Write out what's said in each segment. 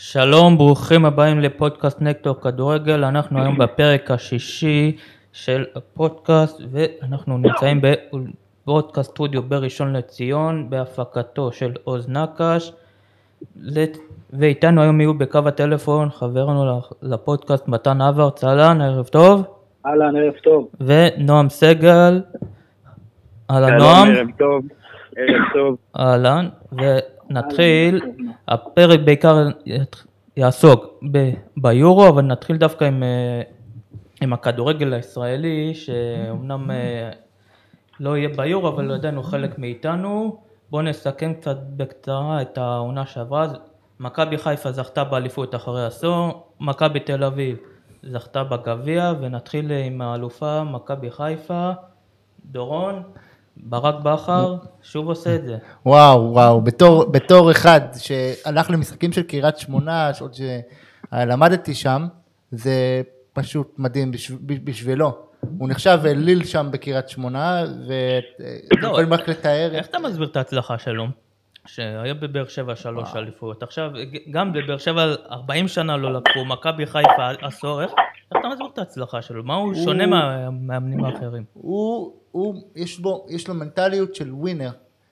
שלום, ברוכים הבאים לפודקאסט נקטור כדורגל, אנחנו היום בפרק השישי של הפודקאסט ואנחנו נמצאים בפודקאסט סטודיו בראשון לציון בהפקתו של עוז נקש ואיתנו היום יהיו בקו הטלפון חברנו לפודקאסט מתן עבר, צהלן, ערב טוב. אהלן, ערב טוב. ונועם סגל, אהלן נועם. ערב טוב, ערב טוב. אהלן, נתחיל, הפרק בעיקר יעסוק ב- ביורו, אבל נתחיל דווקא עם, אה, עם הכדורגל הישראלי, שאומנם אה, לא יהיה ביורו, אבל עדיין הוא חלק מאיתנו. בואו נסכם קצת בקצרה את העונה שעברה. מכבי חיפה זכתה באליפות אחרי עשור, מכבי תל אביב זכתה בגביע, ונתחיל עם האלופה מכבי חיפה, דורון. ברק בכר שוב עושה את זה. וואו, וואו, בתור, בתור אחד שהלך למשחקים של קריית שמונה, שעוד שלמדתי שם, זה פשוט מדהים בשב, בשבילו. הוא נחשב אליל שם בקריית שמונה, ויכולים לא, רק לתאר. איך אתה מסביר את ההצלחה שלו? שהיה בבאר שבע שלוש אליפויות, עכשיו גם בבאר שבע 40 שנה לא לקחו, מכבי חיפה עשור, איך אתה מסביר את ההצלחה שלו? מה הוא שונה מהמאמנים האחרים? הוא, הוא, יש, בו, יש לו מנטליות של ווינר,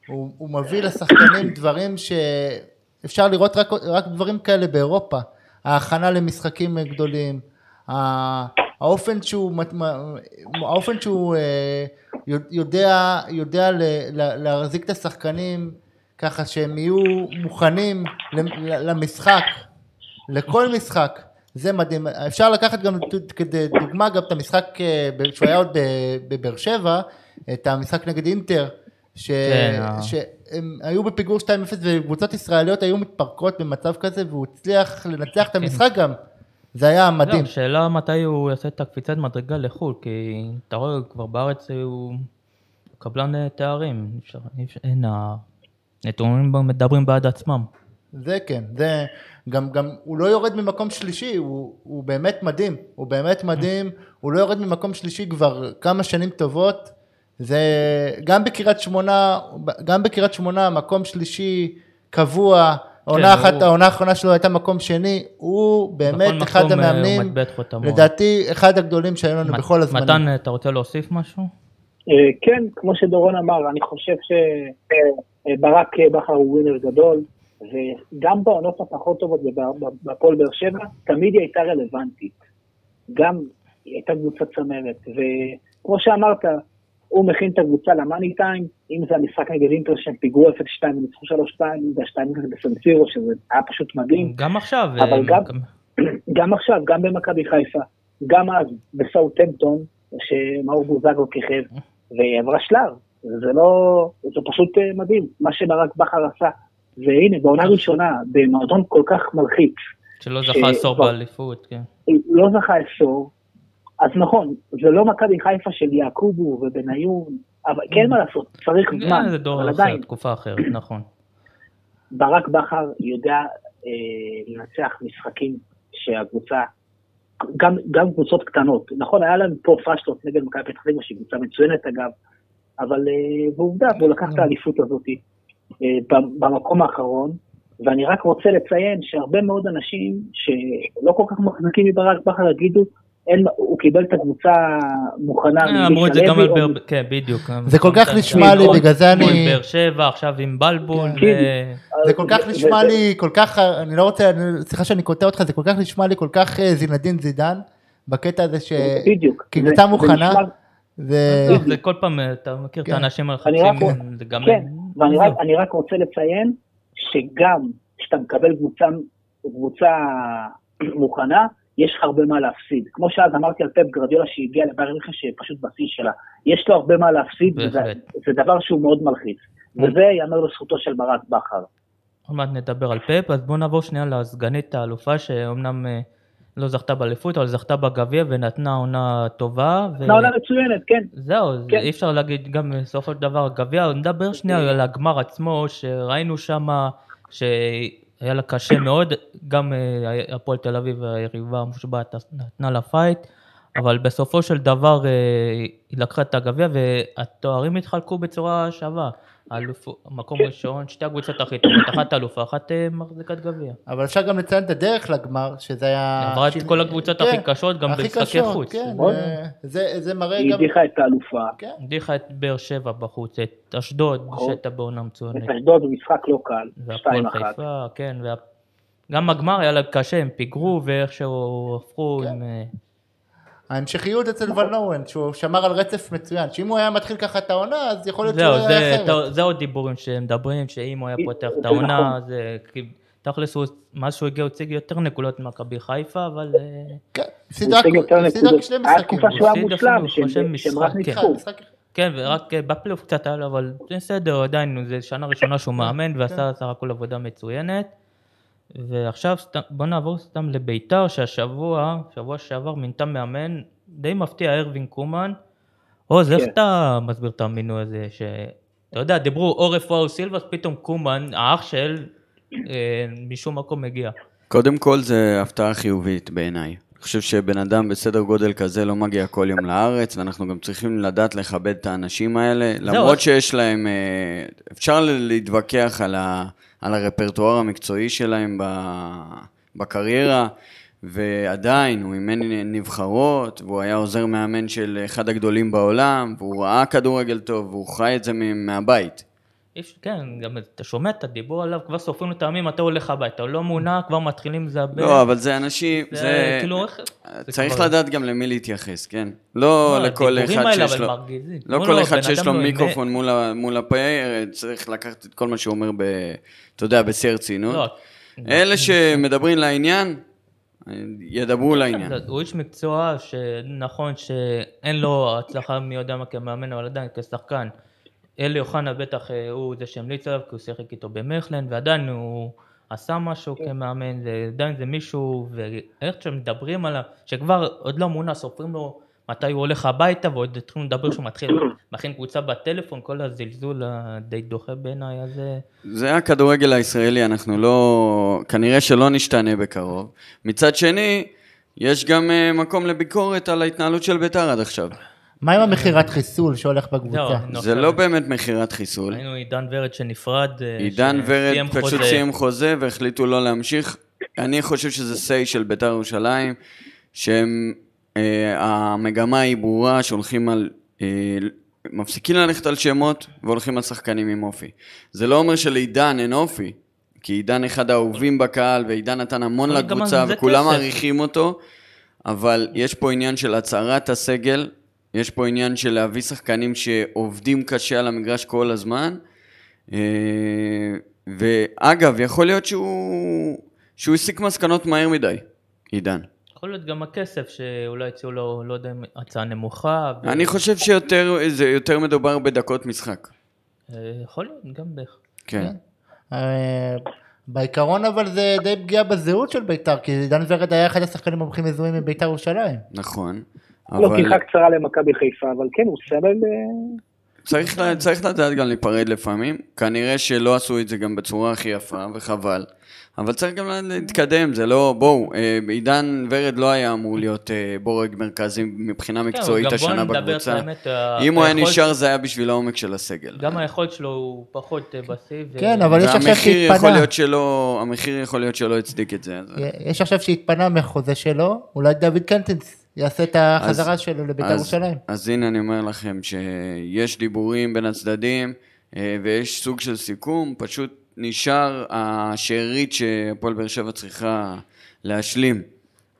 הוא, הוא מביא לשחקנים דברים שאפשר לראות רק, רק דברים כאלה באירופה, ההכנה למשחקים גדולים, האופן שהוא, האופן שהוא אה, יודע, יודע להחזיק את השחקנים ככה שהם יהיו מוכנים למשחק, לכל משחק. זה מדהים. אפשר לקחת גם כדוגמה גם את המשחק אה, שהוא היה עוד בבאר שבע, את המשחק נגד אינטר, ש... כן, אה. שהם היו בפיגור 2-0 וקבוצות ישראליות היו מתפרקות במצב כזה והוא הצליח לנצח את המשחק גם. זה היה מדהים. לא, שאלה מתי הוא יעשה את הקפיצת מדרגה לחו"ל, כי אתה רואה כבר בארץ הוא קבלן תארים, אפשר, אין, הנתונים מדברים בעד עצמם. זה כן, זה גם, גם הוא לא יורד ממקום שלישי, הוא, הוא באמת מדהים, הוא באמת מדהים, הוא לא יורד ממקום שלישי כבר כמה שנים טובות, זה גם בקריית שמונה, גם בקריית שמונה מקום שלישי קבוע, העונה כן, אחת, הוא... העונה האחרונה שלו הייתה מקום שני, הוא באמת אחד אה, המאמנים, לדעתי אחד הגדולים שהיו לנו מת, בכל הזמנים. מתן, אתה רוצה להוסיף משהו? אה, כן, כמו שדורון אמר, אני חושב שברק בכר הוא ווינר גדול, וגם בעונות הפחות טובות בפועל באר שבע, תמיד היא הייתה רלוונטית. גם היא הייתה קבוצת צמרת, וכמו שאמרת, הוא מכין את הקבוצה למאני טיים, אם זה המשחק נגד אינטר שהם פיגרו 0-2 וניצחו 3-2, אם זה 2 בסנסירו, שזה היה פשוט מדהים. גם עכשיו. אבל אה, גם, גם עכשיו, גם במכבי חיפה, גם אז בסאוטמפטון, שמאור בוזגו כיכב, והיא עברה שלב. זה לא, זה פשוט אה, מדהים, מה שברק בכר עשה והנה, בעונה ראשונה, במועדון כל כך מלחיץ. שלא זכה עשור באליפות, כן. לא זכה עשור, אז נכון, זה לא מכבי חיפה של יעקובו ובניון, אבל כן מה לעשות, צריך זמן, זה דור אחר, תקופה אחרת, נכון. ברק בכר יודע אה, לנצח משחקים שהקבוצה, גם, גם קבוצות קטנות, נכון, היה לנו פה פשטות נגד מכבי פתח תקווה, שהיא קבוצה מצוינת אגב, אבל אה, בעובדה, והוא לקח את האליפות הזאתי. אה, במקום האחרון, ואני רק רוצה לציין שהרבה מאוד אנשים שלא כל כך מחזיקים מברק בכר יגידו, אין, הוא קיבל את הקבוצה מוכנה. אה, אמרו את זה גם על באר, כן בדיוק. זה כל כך נשמע לי, בגלל זה אני... באר שבע, עכשיו עם בלבול. זה כל כך נשמע לי, כל כך, אני לא רוצה, סליחה שאני קוטע אותך, זה כל כך נשמע לי כל כך אה, זינדין זידן, בקטע הזה ש... בדיוק. קבוצה מוכנה. זה כל פעם, אתה מכיר את כן. האנשים הלחצים, זה גם... ואני רק, רק רוצה לציין שגם כשאתה מקבל קבוצה, קבוצה מוכנה, יש לך הרבה מה להפסיד. כמו שאז אמרתי על פפ גרדיולה שהגיע לבאר מינכן שפשוט בשיא שלה, יש לו הרבה מה להפסיד, וזה, זה דבר שהוא מאוד מלחיץ. וזה ייאמר לזכותו של ברק בכר. עוד מעט נדבר על פפ, אז בואו נעבור שנייה לסגנית האלופה, שאומנם אה, לא זכתה באליפות, אבל זכתה בגביע ונתנה עונה טובה. ו... עונה מצוינת, כן. זהו, כן. אי אפשר להגיד גם בסופו של דבר גביע, נדבר שנייה על הגמר עצמו, שראינו שם שהיה לה קשה מאוד, גם אה, הפועל תל אביב, היריבה המושבעת, נתנה לה פייט, אבל בסופו של דבר אה, היא לקחה את הגביע והתוארים התחלקו בצורה שווה. האלופ- מקום ראשון, שתי הקבוצות הכי טובות, אחת אלופה, אחת אה, מחזיקת גביע. אבל אפשר גם לציין את הדרך לגמר, שזה היה... עברה את כל הקבוצות כן, הכי קשות, גם במשחקי חוץ. כן, נכון. אה, זה זה מראה היא גם... הדיחה את האלופה. כן. הדיחה את באר שבע בחוץ, את אשדוד, נכון. שהייתה בעונה מצוינת. את אשדוד במשחק לא קל, והפועל 2-1. חיפה, כן. גם הגמר היה להם קשה, הם פיגרו ואיכשהו הפכו כן. עם... ההמשכיות אצל ולנורן, שהוא שמר על רצף מצוין, שאם הוא היה מתחיל ככה את העונה, אז יכול להיות שהוא היה זה, אחרת. זה עוד דיבורים שמדברים, שאם הוא היה זה פותח את נכון. העונה, זה כי תכלס הוא, מאז שהוא הגיע הוא הציג יותר נקודות ממכבי חיפה, אבל אה, כן, הפסיד רק. שני היה משחקים. תקופה שהוא היה מושלם, שהם- רק כן. ניצחו. כן, ורק אה, בפלייאוף קצת היה לו, אבל בסדר, עדיין, זה שנה ראשונה שהוא מאמן ועשה סך הכל עבודה מצוינת. ועכשיו בוא נעבור סתם לביתר, שהשבוע, שבוע שעבר מינתה מאמן די מפתיע, ארווין קומן. עוז, איך כן. אתה מסביר את המינוי הזה, שאתה יודע, דיברו או רפואה או סילבס, פתאום קומן, האח של, אה, משום מקום מגיע. קודם כל זה הפתעה חיובית בעיניי. אני חושב שבן אדם בסדר גודל כזה לא מגיע כל יום לארץ, ואנחנו גם צריכים לדעת לכבד את האנשים האלה, למרות שיש להם, אה, אפשר להתווכח על, ה, על הרפרטואר המקצועי שלהם בקריירה, ועדיין הוא אימן נבחרות, והוא היה עוזר מאמן של אחד הגדולים בעולם, והוא ראה כדורגל טוב, והוא חי את זה מהבית. כן, גם אתה שומע את הדיבור עליו, כבר סופרים את הימים, אתה הולך הביתה, לא מונה, כבר מתחילים לזבל. לא, אבל זה אנשים, זה זה... כאילו, איך- זה צריך כבר- לדעת גם למי להתייחס, כן? לא לא, לכל אחד האלה, שיש אבל לו... מרגיזים. לא לא, כל לא, אחד שיש לו לא מיקרופון מול מול הפה, צריך לקחת את כל מה שהוא אומר ב... אתה יודע, בשיא הרצינות. לא, אלה שמדברים לעניין, ידברו לעניין. הוא איש מקצוע שנכון שאין לו הצלחה מי יודע מה כמאמן, אבל עדיין כשחקן. אלי אוחנה בטח אה, הוא זה שהמליץ עליו, כי הוא שיחק איתו במכלן, ועדיין הוא עשה משהו כמאמן, ועדיין זה מישהו, ואיך שמדברים עליו, שכבר עוד לא מונה, סופרים לו מתי הוא הולך הביתה, ועוד התחילו לדבר שהוא מתחיל, מכין קבוצה בטלפון, כל הזלזול הדי דוחה בעיניי, אז אה, זה הכדורגל הישראלי, אנחנו לא... כנראה שלא נשתנה בקרוב. מצד שני, יש גם אה, מקום לביקורת על ההתנהלות של ביתר עד עכשיו. מה עם המכירת חיסול שהולך בקבוצה? נו, זה לא באמת מכירת חיסול. ראינו עידן ורד שנפרד, אה, עידן ורד פשוט. סיים חוזה והחליטו לא להמשיך. אני חושב שזה סיי של בית"ר ירושלים, שהם, אה, היא ברורה, שהולכים על, אה, מפסיקים ללכת על שמות והולכים על שחקנים עם אופי. זה לא אומר שלעידן אין אופי, כי עידן אחד האהובים בקהל, ועידן נתן המון לקבוצה, וכולם. מעריכים אותו, אבל יש פה עניין של הצהרת הסגל, יש פה עניין של להביא שחקנים שעובדים קשה על המגרש כל הזמן. אה, ואגב, יכול להיות שהוא, שהוא הסיק מסקנות מהר מדי, עידן. יכול להיות גם הכסף שאולי הציעו לו, לא יודע, אם הצעה נמוכה. ו- אני חושב שיותר זה יותר מדובר בדקות משחק. אה, יכול להיות, גם בערך. כן. אה, בעיקרון אבל זה די פגיעה בזהות של בית"ר, כי דן ורד היה אחד השחקנים המומחים מזוהים מבית"ר ירושלים. נכון. לא אבל כיחה קצרה למכבי חיפה, אבל כן, הוא סמל... אה, צריך, צריך לדעת גם להיפרד לפעמים. כנראה שלא עשו את זה גם בצורה הכי יפה, וחבל. אבל צריך גם להתקדם, זה לא... בואו, אה, עידן ורד לא היה אמור להיות אה, בורג מרכזי מבחינה מקצועית כן, גם בוא השנה נדבר את בקבוצה. האמת, ה- אם הוא היה נשאר זה היה בשביל העומק של הסגל. גם היכולת שלו הוא פחות אה, בשיא. ו- כן, אבל יש עכשיו והמחיר יכול שהתפנה. להיות שלא, המחיר יכול להיות שלא הצדיק את זה. יש עכשיו שהתפנה מהחוזה שלו, אולי דוד קנטנס יעשה את החזרה אז- שלו לבית"ר אז- ירושלים. אז הנה אני אומר לכם שיש דיבורים בין הצדדים אה, ויש סוג של סיכום, פשוט נשאר השארית שהפועל באר שבע צריכה להשלים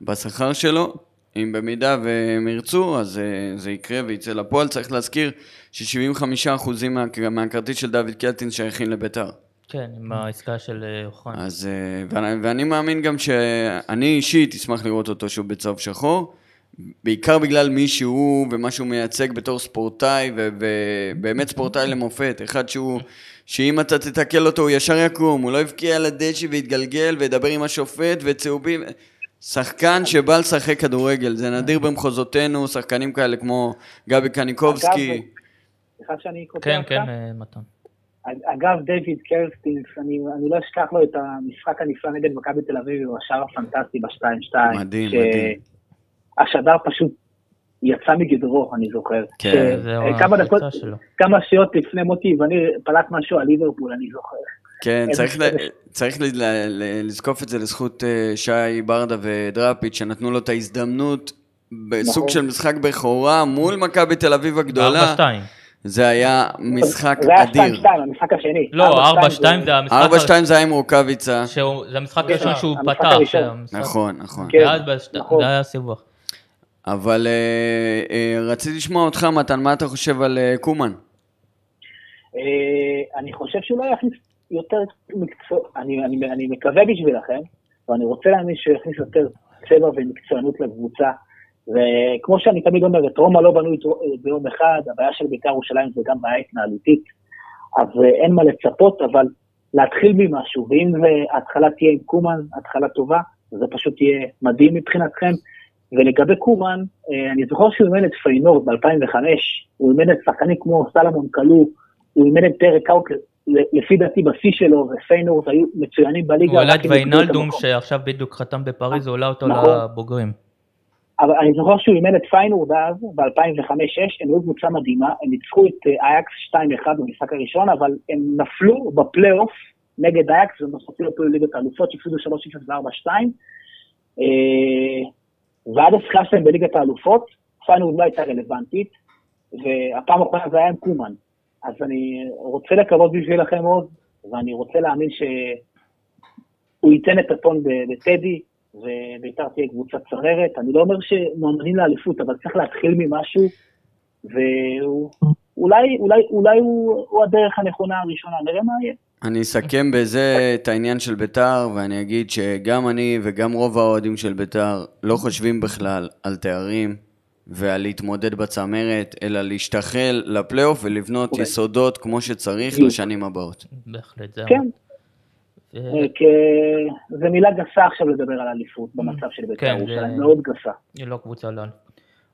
בשכר שלו. אם במידה והם ירצו, אז אה, זה יקרה ויצא לפועל. צריך להזכיר ש-75% מה, מהכרטיס של דוד קלטין שייכים לביתר. כן, עם העסקה של אה, אוחנה. אז, ואני, ואני מאמין גם שאני אישית אשמח לראות אותו שוב בצהוב שחור, בעיקר בגלל מי שהוא ומה שהוא מייצג בתור ספורטאי, ובאמת ספורטאי למופת, אחד שהוא, שאם אתה תתקל אותו הוא ישר יקום, הוא לא יבקיע על הדשא ויתגלגל וידבר עם השופט וצהובים, שחקן שבא לשחק כדורגל, זה נדיר במחוזותינו, שחקנים כאלה כמו גבי קניקובסקי. אגב, סליחה שאני קוטע כן, אותך. כן, אה, מתן. אגב, דיוויד קרסטינס, אני, אני לא אשכח לו את המשחק הנפלא נגד מכבי תל אביב עם השער הפנטסטי ב-2-2. מדהים, מדהים. השדר פשוט יצא מגדרו, אני זוכר. כן, זהו, אה, כמה דקות, הקבוצה שלו. כמה שעות לפני מוטי ואני פלט משהו על ליברפול, אני זוכר. כן, צריך, ל... צריך ל... ל... לזקוף את זה לזכות אה, שי ברדה ודראפיץ', שנתנו לו את ההזדמנות בסוג נכון. של משחק בכורה מול מכבי תל אביב הגדולה. 4-2. זה היה משחק זה היה אדיר. 2-2, המשחק השני. לא, 4-2 4-2 זה המשחק... 4-2 זה היה עם רוקאביצה. זה המשחק הראשון שהוא פתח. נכון, נכון. כן. נכון. זה היה סיבוב. אבל אה, אה, רציתי לשמוע אותך, מתן, מה אתה חושב על אה, קומן? אני חושב שהוא לא יכניס יותר מקצוע, אני, אני, אני מקווה בשבילכם, ואני רוצה להאמין שהוא יכניס יותר צבע ומקצוענות לקבוצה. וכמו שאני תמיד אומר, את רומא לא בנו ביום אחד, הבעיה של בית"ר ירושלים זה גם בעיה התנהלותית, אז אין מה לצפות, אבל להתחיל ממשהו, ואם ההתחלה תהיה עם קומן, התחלה טובה, זה פשוט יהיה מדהים מבחינתכם. ולגבי קומן, אה, אני זוכר שהוא אימן את פיינורד ב-2005, הוא אימן את שחקנים כמו סלמון קלו, הוא אימן את דירק קאוט, לפי דעתי בשיא שלו, ופיינורד היו מצוינים בליגה. הוא העלה את ויינלדום. שעכשיו בדיוק חתם בפריז, הוא העלה אותו נכון. לבוגרים. אבל אני זוכר שהוא אימן את פיינורד אז, ב-2005-2006, הם היו קבוצה מדהימה, הם ניצחו את אה, אייקס 2-1 במשחק הראשון, אבל הם נפלו בפלייאוף נגד אייקס, לא הפלו לליגת האלופות, שהפסידו 3-0 ו-4-2. ועד הזכייה שלהם בליגת האלופות, פיינורד לא הייתה רלוונטית, והפעם האחרונה זה היה עם קומן. אז אני רוצה לקוות בשבילכם עוד, ואני רוצה להאמין שהוא ייתן את הטון בטדי, וביתר תהיה קבוצת צררת. אני לא אומר שמועמדים לאליפות, אבל צריך להתחיל ממשהו, ואולי אולי, אולי הוא, הוא הדרך הנכונה הראשונה, נראה מה יהיה. אני אסכם בזה את העניין של ביתר, ואני אגיד שגם אני וגם רוב האוהדים של ביתר לא חושבים בכלל על תארים ועל להתמודד בצמרת, אלא להשתחל לפלייאוף ולבנות אוקיי. יסודות כמו שצריך בדיוק. לשנים הבאות. בהחלט, זהו. כן, אה, אה, זה מילה גסה עכשיו לדבר על אליפות במצב של ביתר כן, ירושלים, זה- מאוד גסה. היא לא קבוצה לא.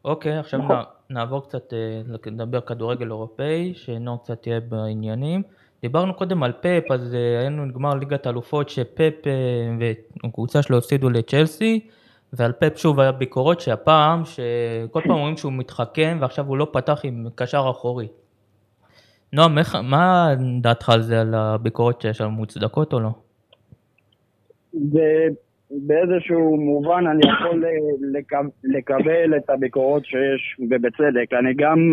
אוקיי, עכשיו נכון. נע- נעבור קצת אה, לדבר כדורגל אירופאי, שנור קצת תהיה בעניינים. דיברנו קודם על פפ, אז אה, היינו נגמר ליגת האלופות שפפ אה, והקבוצה שלו הפסידו לצ'לסי, ועל פפ שוב היה ביקורות שהפעם, שכל פעם אומרים שהוא מתחכם ועכשיו הוא לא פתח עם קשר אחורי. נועם, מה דעתך על זה, על הביקורות שיש שם, מוצדקות או לא? באיזשהו מובן אני יכול אה, לק- לקבל את הביקורות שיש, ובצדק. אני גם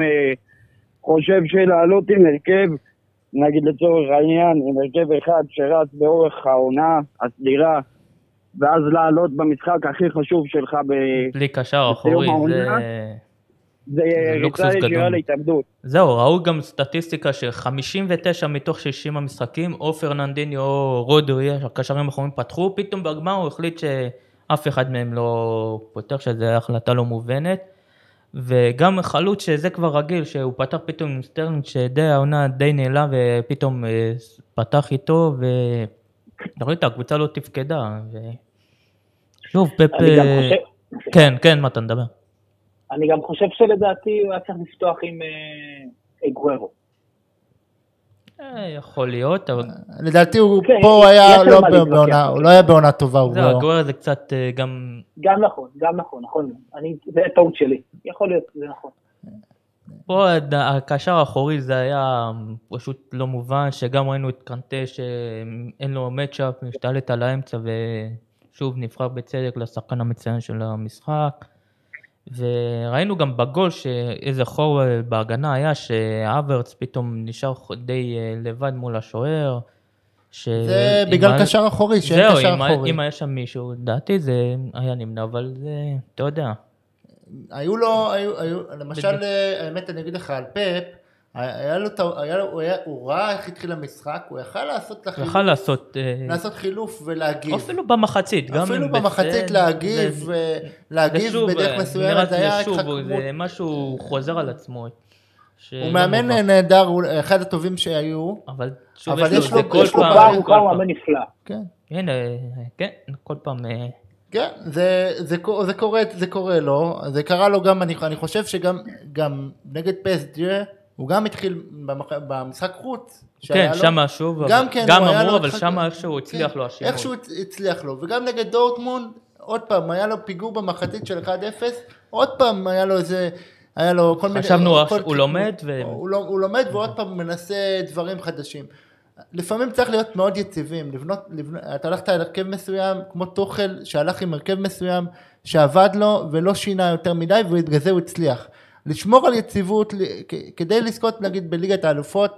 חושב שלעלות עם הרכב, נגיד לצורך העניין, עם הרכב אחד שרץ באורך העונה הסדירה, ואז לעלות במשחק הכי חשוב שלך ב... בלי קשר אחורי, העונה, זה... זה לוקסוס ריצה ישירה גדול. להתאבדות. זהו, ראו גם סטטיסטיקה ש-59 מתוך 60 המשחקים, או פרננדיניו או רודרי, הקשרים האחרונים פתחו, פתאום בגמר הוא החליט שאף אחד מהם לא פותח, שזו החלטה לא מובנת. וגם חלוץ שזה כבר רגיל, שהוא פתח פתאום עם סטרלינג, שדי העונה די נעלם, ופתאום אה, פתח איתו, וראית, הקבוצה לא תפקדה. ו... שוב, פפ... אה, חושב... כן, כן, מה אתה מדבר? אני גם חושב שלדעתי הוא היה צריך לפתוח עם אה, אגוארו. אה, יכול להיות, אבל לדעתי הוא כן, פה היה לא בעונה. הוא לא היה בעונה טובה, הוא זהו, לא... הגורר זה קצת אה, גם גם נכון, גם נכון, נכון. אני, זה טעות שלי. יכול להיות, זה נכון. פה הקשר האחורי זה היה פשוט לא מובן, שגם ראינו את קנטה שאין לו מצ'אפ, משתלט על האמצע ושוב נבחר בצדק לשחקן המצוין של המשחק. וראינו גם בגול שאיזה חור בהגנה היה, שהאברץ פתאום נשאר די אה, לבד מול השוער. ש- זה בגלל היה- קשר אחורי, שאין זהו, קשר אם אחורי. אם היה שם מישהו, לדעתי זה היה נמנע, אבל זה, אתה יודע. היו לו, היו, היו, למשל, בדיוק. אה, האמת אני אגיד לך על פפ, היה לו, היה לו, הוא, היה, הוא ראה איך התחיל המשחק, הוא יכל לעשות את החילוף, יכל לעשות, אה, לעשות חילוף ולהגיב. אפילו במחצית, גם אפילו במחצית להגיב, זה- אה, להגיב ושוב, בדרך אה, מסוימת, נראה זה היה ששוב, התחכמות. זה משהו חוזר על עצמו. הוא מאמן מובן. נהדר, הוא אחד הטובים שהיו, אבל שוב, אבל יש לו, זה כל פעם, הוא כבר-. מאמן נפלא. כן. הנה, כן, כל פעם, כן, זה, זה, קו- זה, קורה, זה קורה לו, זה קרה לו גם, אני, אני חושב שגם גם נגד פסג'ה, הוא גם התחיל במח, במשחק חוץ, כן, לו, שמה שוב, גם אבל- כן, גם לו אבל שמה איכשהו הצליח כן, לו השינוי. איכשהו הצ- הצליח לו, וגם נגד דורטמונד, עוד פעם, היה לו פיגור במחצית של 1-0, עוד פעם היה לו איזה, היה לו כל מיני... חשבנו, כל- הוא לומד ו- הוא, לא- הוא לומד ועוד פעם מנסה דברים חדשים. לפעמים צריך להיות מאוד יציבים, לבנות, לבנות אתה הלכת על הרכב מסוים, כמו טוחל שהלך עם הרכב מסוים שעבד לו ולא שינה יותר מדי ובגלל זה הוא הצליח. לשמור על יציבות כדי לזכות נגיד בליגת האלופות,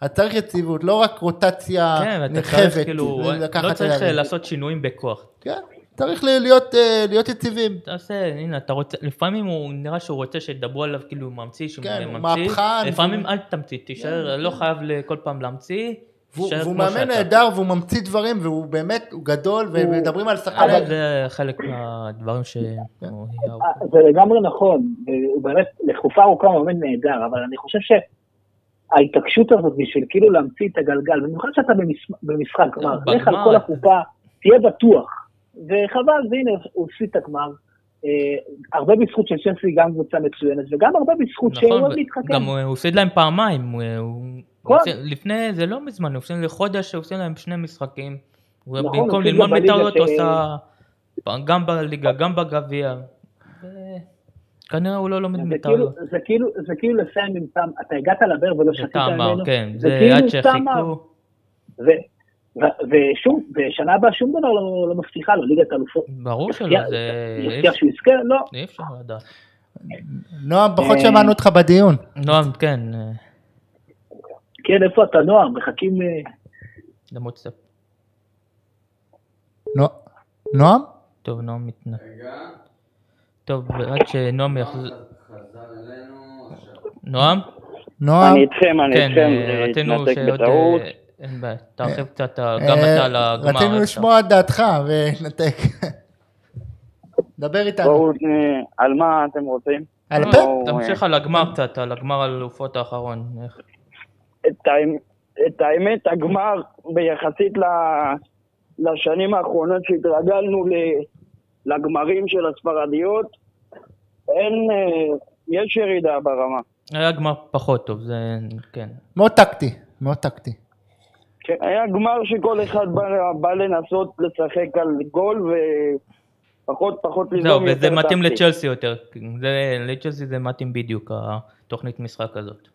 אז צריך יציבות, לא רק רוטציה כן, נרחבת. צריך כאילו, לקחת לא צריך לידיים. לעשות שינויים בכוח. כן, צריך להיות, אה, להיות יציבים. תעשה, הנה, אתה רוצה, לפעמים הוא נראה שהוא רוצה שידברו עליו כאילו הוא ממציא, שהוא כן, הוא ממציא. מהפכן, לפעמים והוא- אל תמציא, תישאר, לא חייב ל- כל פעם להמציא. והוא, מאמן. נהדר והוא ממציא דברים והוא באמת, הוא גדול ומדברים על שחקן. אבל זה חלק מהדברים שהוא כן. אה, זה לגמרי נכון, הוא באמת לתקופה ארוכה מאמן נהדר, אבל אני חושב שההתעקשות הזאת בשביל כאילו להמציא את הגלגל, במיוחד שאתה במש- במשחק גמר, לך על. כל הקופה, תהיה בטוח. וחבל, והנה הוא הפסיד את הגמר. אה, הרבה בזכות של צ'לסי גם קבוצה מצוינת, וגם הרבה בזכות שהוא ו- מתחכם. גם הוא הוא הפסיד להם פעמיים, הוא- הפסיד- לפני, זה לא מזמן, הוא הפסיד לחודש, הוא הפסיד להם שני משחקים. נכון, במקום ללמוד מטעויות, הוא עשה גם בליגה, גם בגביע. כנראה הוא לא לומד זה כאילו, מטעויות. זה כאילו, זה כאילו לסיים עם טעם, אתה הגעת לבר ולא טעם ממנו, כן, זה כאילו עד. שחיכו. ושום, ושנה הבאה שום דבר לא, לא מבטיחה לו, ליגת אלופות. ברור שלא, זה... יפתיע שהוא יזכה? לא. אי אפשר לדעת. נועם, פחות שמענו אותך בדיון. נועם, כן, כן, איפה אתה נועם? מחכים... אה, למוצא. נו- נועם? טוב, נועם מתנ... רגע, טוב, עד שנועם יחזור... נועם? נועם? אני איתכם, אני כן, איתכם, זה רצינו התנתק שעוד... בטעות. אין בעיה, תרחיב קצת גם אתה על הגמר. רצינו לשמוע את דעתך ונתק. דבר איתנו. בואו, על מה אתם רוצים? על הפרק? תמשיך על הגמר קצת, על הגמר האלופות האחרון. את את האמת, הגמר ביחסית ל- לשנים האחרונות שהתרגלנו ל- לגמרים של הספרדיות, אין, אה, יש ירידה ברמה. היה גמר פחות טוב, זה... כן. מאוד טקטי, מאוד טקטי. כן, היה גמר שכל אחד בא, בא לנסות לשחק על גול ופחות פחות זהו, ליזום וזה יותר מתאים טקטי. לצ'לסי יותר. זה- לצ'לסי זה מתאים בדיוק, התוכנית משחק הזאת.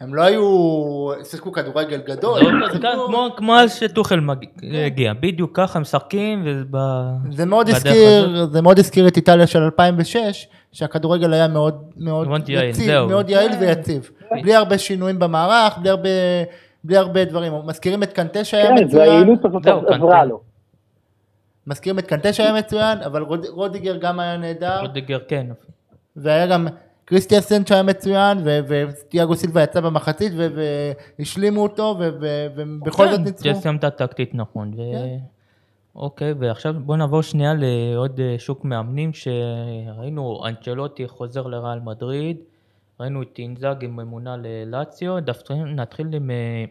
הם לא היו, שיחקו כדורגל גדול. הם שיחקו- כמו- אז שטוחל מג- הגיע, בדיוק ככה משחקים, וב... זה מאוד הזכיר, זה מאוד הזכיר את איטליה של 2006, שהכדורגל היה מאוד מאוד מאוד יעיל, יציב. מאוד יעיל ויציב. בלי הרבה שינויים במערך, בלי הרבה, בלי הרבה דברים. מזכירים את קנטה שהיה כן, מצוין, והיעילות הזאת עברה. לו. מזכירים את קנטה שהיה מצוין, אבל רוד- רודיגר גם היה נהדר, רודיגר כן. והיה גם קריסטנסן שהיה מצוין, ו- ותיאגו סילבה יצא במחצית, והשלימו אותו, ובכל זאת כן, ניצחו. ג'סי עמדה טקטית נכון. כן. אוקיי, ועכשיו בוא נעבור שנייה לעוד אה, שוק מאמנים שראינו אנצ'לוטי חוזר לריאל מדריד, ראינו את אינזאג עם ממונה ללאציו, דווקא נתחיל עם אה,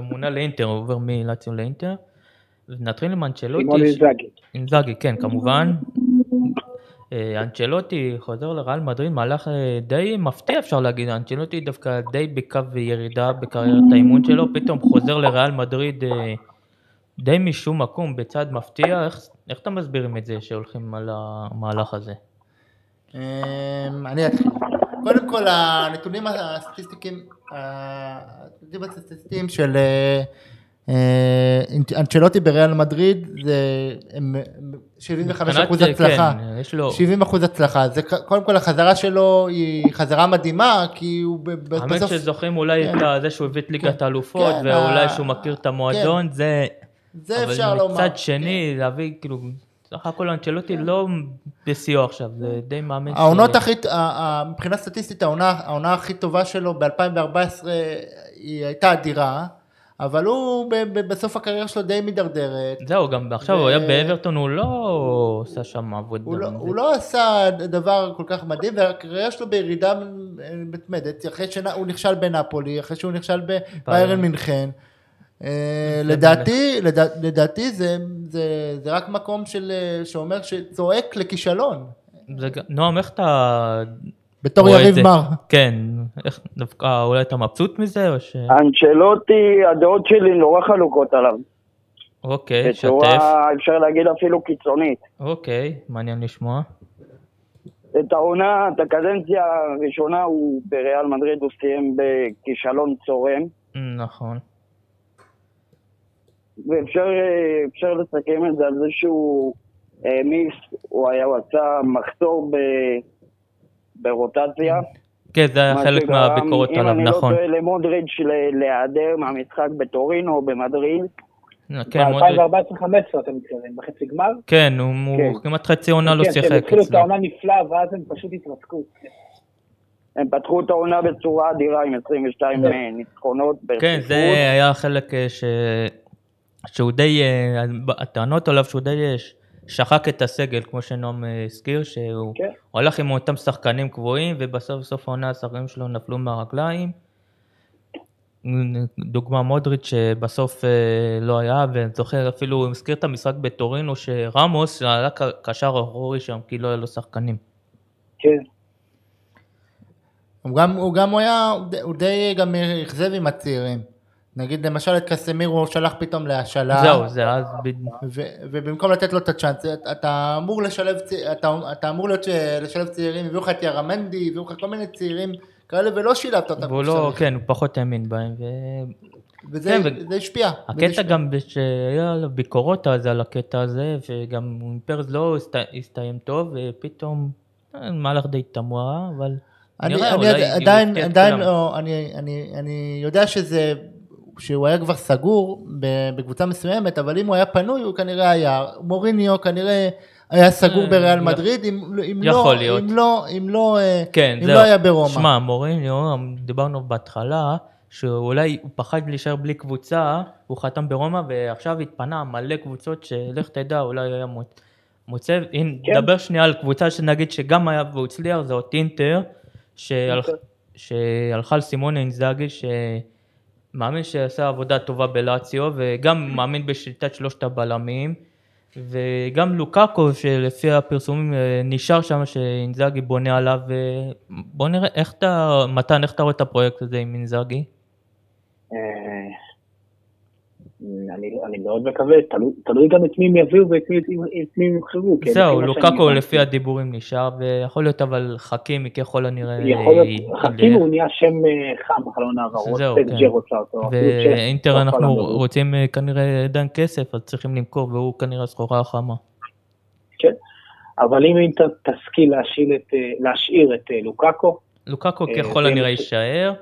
ממונה לאינטר, הוא עובר מלאציו לאינטר, ונתחיל עם אנצ'לוטי. ש- איזאגי. אינזאגי, כן, כמובן. אה, אנצ'לוטי חוזר לריאל מדריד, מהלך אה, די מפתיע אפשר להגיד, אנצ'לוטי דווקא די בקו ירידה בקריירת האימון שלו, פתאום חוזר לריאל מדריד אה, די משום מקום, בצעד מפתיע, איך, איך אתה מסבירים את זה שהולכים על המהלך הזה? אמ, אני אתחיל. קודם כל הנתונים הסטטיסטיים, הנתונים הסטטיסטיים של אנצ'לוטי בריאל מדריד זה הם 75 אחוז הצלחה. כן, יש לו, 70 אחוז הצלחה, זה קודם כל החזרה שלו היא חזרה מדהימה, כי הוא ב- ב- האמת בסוף, שזוכרים אולי כן. את זה שהוא הביא את ליגת כן, האלופות, כן, ואולי שהוא מכיר את המועדון, זה... זה אפשר אבל לומר. מצד שני, להביא, כאילו, סך הכל אנצ'לוטי לא בשיאו עכשיו, זה די מאמן העונות הכי, מבחינה סטטיסטית העונה הכי טובה שלו ב-2014 היא הייתה אדירה, אבל הוא בסוף הקריירה שלו די מידרדרת. זהו, גם עכשיו ו- הוא היה באברטון, הוא לא עשה שם עבודה. הוא לא, הוא לא עשה דבר כל כך מדהים, והקריירה שלו בירידה מתמדת, אחרי שהוא נכשל בנפולי, אחרי שהוא נכשל בביירן מינכן. אה, לדעתי, לדע- לדעתי זה, זה, זה רק מקום של, שאומר שצועק לכישלון, זה נועם, איך אתה... בתור יריב? מר. כן, איך, דווקא אולי אתה מבסוט מזה, או ש... אנצ'לוטי, הדעות שלי נורא חלוקות עליו. אוקיי, שתף. בצורה, אפשר להגיד אפילו קיצונית. אוקיי, מעניין לשמוע. את העונה, את הקדנציה הראשונה הוא בריאל מדריד, הוא סיים בכישלון צורם, נכון. ואפשר אה, אפשר לסכם את זה על זה שהוא העמיס, הוא היה, הוא עשה מחסור ב, ברוטציה. כן, זה היה מה חלק שגרם, מהביקורות עליו, אם אני נכון. לא טועה, למודריץ' ל- להיעדר מהמשחק בטורינו או במדריד. כן, מודריץ'. ב-2014-2015 אתה מתכוון, בחצי גמר? כן, הוא כן. כמעט חצי עונה לא כן, שיחק שהם התחילו את. העונה נפלאה, ואז הם פשוט התרסקו. הם פתחו את העונה בצורה אדירה עם 22 כן. אה, ניצחונות כן. זה היה חלק אה, ש... שהוא די, אה, הטענות עליו שהוא די אה, שחק את הסגל, כמו שנועם אה, הזכיר, שהוא כן. הוא הלך עם אותם שחקנים קבועים, ובסוף סוף העונה השחקנים שלו נפלו מהרגליים. דוגמה מודריץ' שבסוף אה, לא היה, ואני זוכר אפילו, הוא הזכיר את המשחק בטורינו, שרמוס היה ק- קשר אחורי שם, כי לא היה לו שחקנים. כן. הוא גם, הוא גם היה, הוא די גם אכזב עם הצעירים. נגיד למשל את קסמיר הוא שלח פתאום להשאלה. זהו, זה אז... בד- ו- ובמקום לתת לו את הצ'אנס, אתה- אמור לשלב, אתה, אתה אמור להיות ש- לשלב צעירים, הביאו לך את ירמנדי, הביאו לך כל מיני צעירים כאלה, ולא שילבת אותם. והוא לא. כן, הוא פחות האמין בהם. ו... וזה כן, ו- זה השפיע. הקטע. גם שהיה לו ביקורות אז על הקטע הזה, וגם עם פרס לא הסת- הסתיים טוב, ופתאום אה, מהלך די תמוה, אבל אני, נראה, אני אולי עדיין, עדיין, עדיין כולם. לא, אני, אני, אני יודע שזה, שהוא היה כבר סגור בקבוצה מסוימת, אבל אם הוא היה פנוי הוא כנראה היה, מוריניו כנראה היה סגור אה, בריאל יכ- מדריד, אם, אם יכול לא, להיות. אם לא, אם לא, אה, כן, אם. לא היה ברומא. שמע, מוריניו, דיברנו בהתחלה, שאולי הוא פחד להישאר בלי קבוצה, הוא חתם ברומא, ועכשיו התפנה מלא קבוצות שלך תדע, אולי היה מוצ- מוצא, הנה, כן. נדבר שנייה על קבוצה שנגיד שגם היה והוא הצליח, אינטר, שהל- אינטר. שהלכה על סימונה אינזאגי, שמאמין שעשה עבודה טובה בלאציו, וגם מאמין בשיטת שלושת הבלמים. וגם לוקאקו שלפי הפרסומים אה, נשאר שם שאינזאגי בונה עליו בוא נראה איך אתה מתן איך אתה רואה את הפרויקט הזה עם אינזאגי אה, אני, אני מאוד מקווה, תלוי, תלוי גם את מי הם יביאו ואת מי, הם יבחרו. כן, זהו הבנתי. לפי הדיבורים נשאר ויכול להיות אבל חכימי ככל הנראה יכול להיות, י- חכים ילך. הוא נהיה שם אה, חם בחלון העברות, זהו, פסג'ה כן. רוצה אותו. ואינטר אנחנו. רוצים אה, כנראה עדיין כסף אז צריכים למכור והוא כנראה הסחורה החמה. כן, אבל אם אינטר תשכיל אה, להשאיר את לוקאקו אה, ככל הנראה יישאר.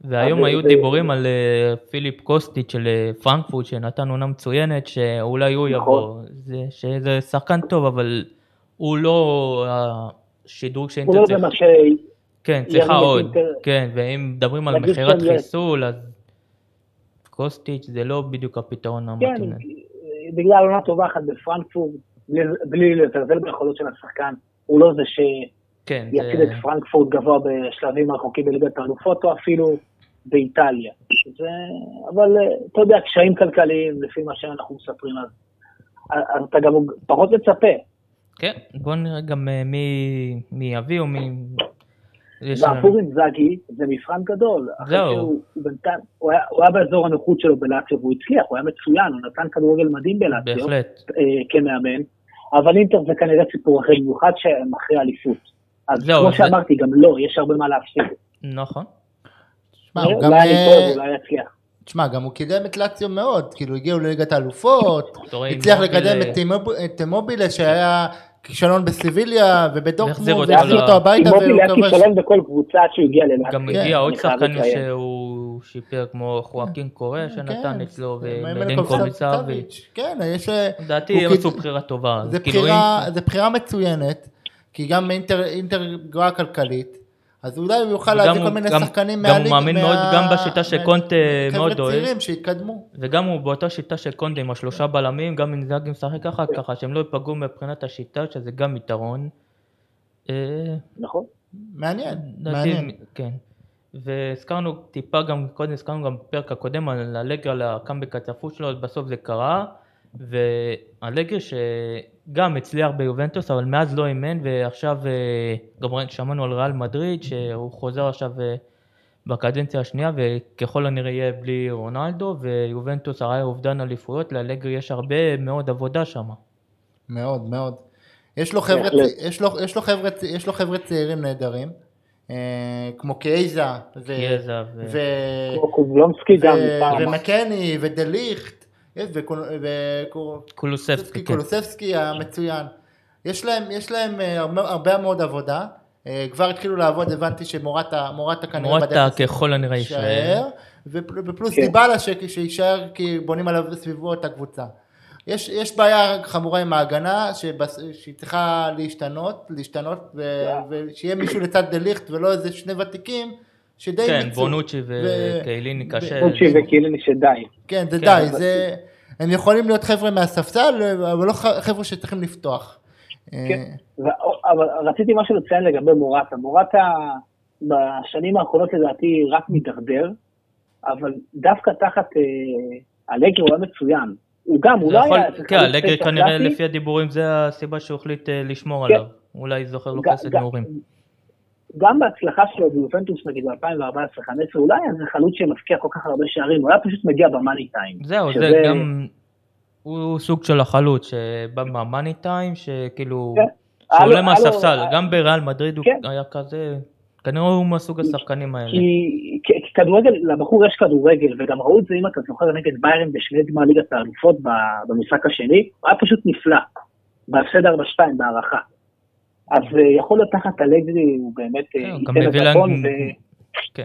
והיום אבל היו דיבורים על אה, פיליפ קוסטיץ' של אה, פרנקפורט שנתן עונה מצוינת שאולי הוא נכון. יבוא, זה- שזה שחקן טוב אבל הוא לא השדרוג שאינטר לא זה צריך, ש... כן צריכה עוד. כן ואם מדברים על מכירת שזה- חיסול אז קוסטיץ' זה לא בדיוק הפתרון כן, המתאים. בגלל עונה טובה אחת בפרנקפורט, בלי- בלי לזלזל ביכולות של השחקן, הוא לא זה כן, זה- את פרנקפורט גבוה בשלבים הרחוקים בליגת האלופות, או אפילו באיטליה. זה, אבל אה, אתה יודע, קשיים כלכליים, לפי מה שאנחנו מספרים, אז, אז אתה גם פחות מצפה. כן, בוא נראה גם אה, מי מי יביאו, מי... יש לנו- ועבור אינזאגי זה מבחן גדול. זהו. הוא היה- באזור הנוחות שלו בלאציו והוא הצליח, הוא היה מצוין, הוא נתן כדורגל מדהים בלאציו. בהחלט. אה, כמאמן, אבל אינטר זה כנראה סיפור אחר, במיוחד שהם אחרי אליפות. אז זהו, כמו זה- שאמרתי, גם לא, יש הרבה מה להפסיד. נכון. תשמע, הוא גם, אולי אני טועה, אולי יצליח. תשמע, גם הוא קידם את לאציו מאוד, כאילו הגיעו לליגת האלופות, הצליח לקדם את מובילה שהיה כישלון בסיביליה ובדורטמונד, אותו והחזיר אותו הביתה והוא היה כבש. כישלון בכל קבוצה שהוא הגיע ללאציו. גם כן, הגיע עוד לציין. שהוא שיפר כמו חואקין קורא שנתן כן, אצלו מליקוב ומלינקוביץ' סאביץ'. סאביץ', כן, יש... אה, לדעתי הוא הם עשו בחירה טובה. זה כאילו, בחירה מצוינת, כי גם אינטר, אינטר גרועה כלכלית, אז אולי הוא יוכל גם להביא כל מיני גם- שחקנים גם הוא מאמין מה- מאוד גם בשיטה שקונטה מאוד חבר'ה אוהב. צעירים שהתקדמו. וגם הוא באותה שיטה של קונדה עם השלושה בלמים, גם אינזאגי משחק ככה, ככה שהם לא ייפגעו מבחינת השיטה, שזה גם יתרון. אה, נכון? מעניין, מעניין. כן. והזכרנו טיפה גם, קודם הזכרנו גם בפרק הקודם על אלגר לקאמבק הצפוי שלו, אז בסוף זה קרה. ואלגר שגם הצליח ביובנטוס, אבל מאז לא אימן, ועכשיו אה, גם שמענו על ריאל מדריד, שהוא חוזר עכשיו אה, בקדנציה השנייה, וככל הנראה יהיה בלי רונלדו, ויובנטוס הרי אובדן אליפויות, לאלגרי יש הרבה מאוד עבודה שם. מאוד, מאוד. יש לו חבר'ה. יש לו, יש לו חבר'ה, יש לו חבר'ה צעירים נהדרים, אה, כמו קייזה, ו... ו- ו... ו-. ומקני ודליכט, יש, וקול- וקול- קולוספסקי, כן. קולוספסקי המצוין. יש להם, יש להם אה, הרבה, מאוד עבודה. אה, כבר התחילו לעבוד, הבנתי שמורטה מורטה כנראה מורטה בדרך ככל הנראה יישאר. יישאר, ופל- ופלוס כן. דיבלה ש- שיישאר כי בונים עליו סביבו את הקבוצה. יש, יש בעיה חמורה עם ההגנה שבס, שהיא צריכה להשתנות, להשתנות ו, ושיהיה מישהו לצד דליכט ולא איזה שני ותיקים שדי כן, מיצו. בונוצ'י ו- וקייליני קשה. חוצ'י וקיליני שדי. כן, זה כן, די, זה... הם יכולים להיות חבר'ה מהספסל, אבל לא חבר'ה שצריכים לפתוח. כן. אה, ו- אבל רציתי משהו לציין לגבי מורטה. מורטה בשנים האחרונות לדעתי רק מידרדר, אבל דווקא תחת אה, אלגרי הוא היה מצוין. הוא גם, הוא לא יכול- היה... כן, אלגרי תשע כנראה. לפי הדיבורים זה הסיבה שהוא החליט אה, לשמור כן. עליו. אולי זוכר לו חסד נעורים. גם בהצלחה שלו ביובנטוס נגיד ב-2014-2015, הוא לא היה איזה חלוץ שמבקיע כל כך הרבה שערים, הוא היה פשוט מגיע במאני טיים. זהו, זה שזה- גם... הוא סוג של החלוץ שבא מהמאני טיים, שכאילו... כן. שעולה מהספסל, גם בריאל מדריד הוא כן. היה כזה... כנראה הוא מהסוג השחקנים האלה. כי כי- כי כדורגל, לבחור יש כדורגל, וגם ראו את זה, אם אתה זוכר, נגד ביירן בשני גמר ליגת האלופות במשחק השני, הוא היה פשוט נפלא, בהפסד 4-2 בהערכה. אז אה, יכול להיות תחת אלגרי, הוא באמת אה, כן, ייתן את. הכל, ו... כן.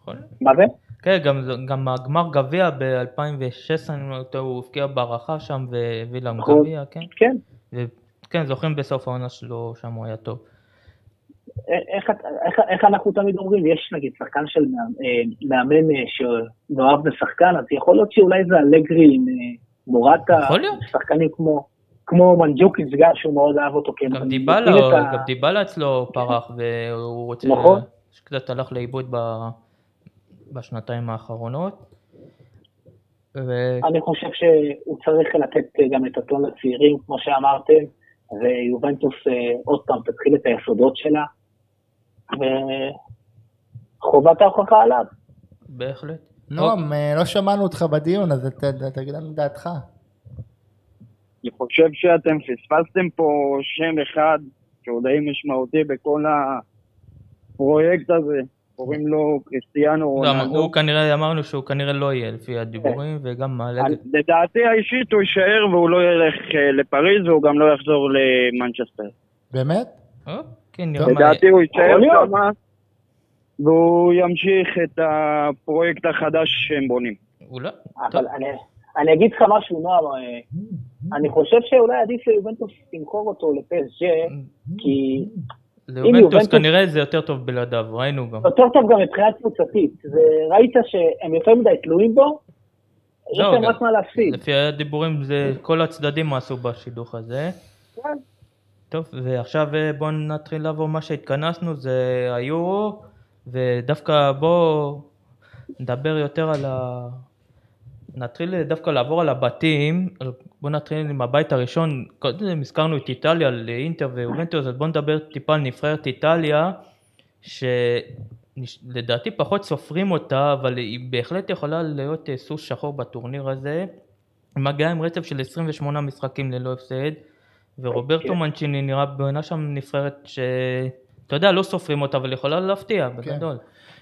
יכול. מה זה? כן, גם, גם הגמר גביע ב-2016, אני לא טועה, הוא הבקיע בהערכה שם והביא להם נכון. גביע, כן. כן. וכן, זוכרים בסוף העונה שלו, שם הוא היה טוב. איך, איך, איך אנחנו תמיד אומרים, יש נגיד שחקן של מאמן, אה, מאמן שמאוהב בשחקן, אז יכול להיות שאולי זה אלגרי עם מורטה. שחקנים כמו, כמו מנדז'וקיץ' גם, שהוא מאוד אהב אותו. גם דיבלה, ה- גם דיבלה אצלו פרח, והוא רוצה... נכון. שקצת הלך לאיבוד ב- בשנתיים האחרונות. ו- אני חושב שהוא צריך לתת אה, גם את הטון לצעירים, כמו שאמרתם, ויובנטוס אה, עוד פעם תתחיל את היסודות שלה, וחובת ההוכחה עליו. בהחלט. נועם, אה, לא שמענו אותך בדיון, אז ת- ת- תגיד לנו דעתך. אני חושב שאתם פספסתם פה שם אחד שהוא די משמעותי בכל הפרויקט הזה, קוראים לו קריסטיאנו רונלדו. הוא כנראה, אמרנו שהוא כנראה לא יהיה לפי הדיבורים, וגם אני- אלגרי. לדעתי האישית הוא יישאר והוא לא ילך אה, לפריז והוא גם לא יחזור למנצ'סטר. באמת? אה, כן, נראה מה... לדעתי הוא יישאר. שם והוא ימשיך את הפרויקט החדש שהם בונים. אולי. אבל אני, אני אגיד לך משהו, נועם, אה, אני חושב שאולי עדיף ליובנטוס למכור אותו לפסג' כי ליובנטוס יובנטוס- כנראה זה יותר טוב בלעדיו, ראינו גם. יותר טוב גם מבחינה קבוצתית. ראית שהם יותר מדי תלויים בו, יש לא, להם רק מה להפסיד. לפי הדיבורים זה כל הצדדים עשו בשידוך הזה. כן. טוב, ועכשיו אה, בואו נתחיל לעבור מה שהתכנסנו, זה היורו, ודווקא בואו נדבר יותר על ה... נתחיל דווקא לעבור על הבתים, בואו נתחיל עם הבית הראשון, קודם הזכרנו את איטליה לאינטר ויובנטוס, אז בואו נדבר טיפה על נבחרת איטליה, שלדעתי פחות סופרים אותה, אבל היא בהחלט יכולה להיות אה, סוס שחור בטורניר הזה. מגיעה עם רצף של 28 משחקים ללא הפסד, ורוברטו כן. מנצ'יני נראה בעונה שם נבחרת ש... אתה יודע, לא סופרים אותה, אבל יכולה להפתיע, בגדול.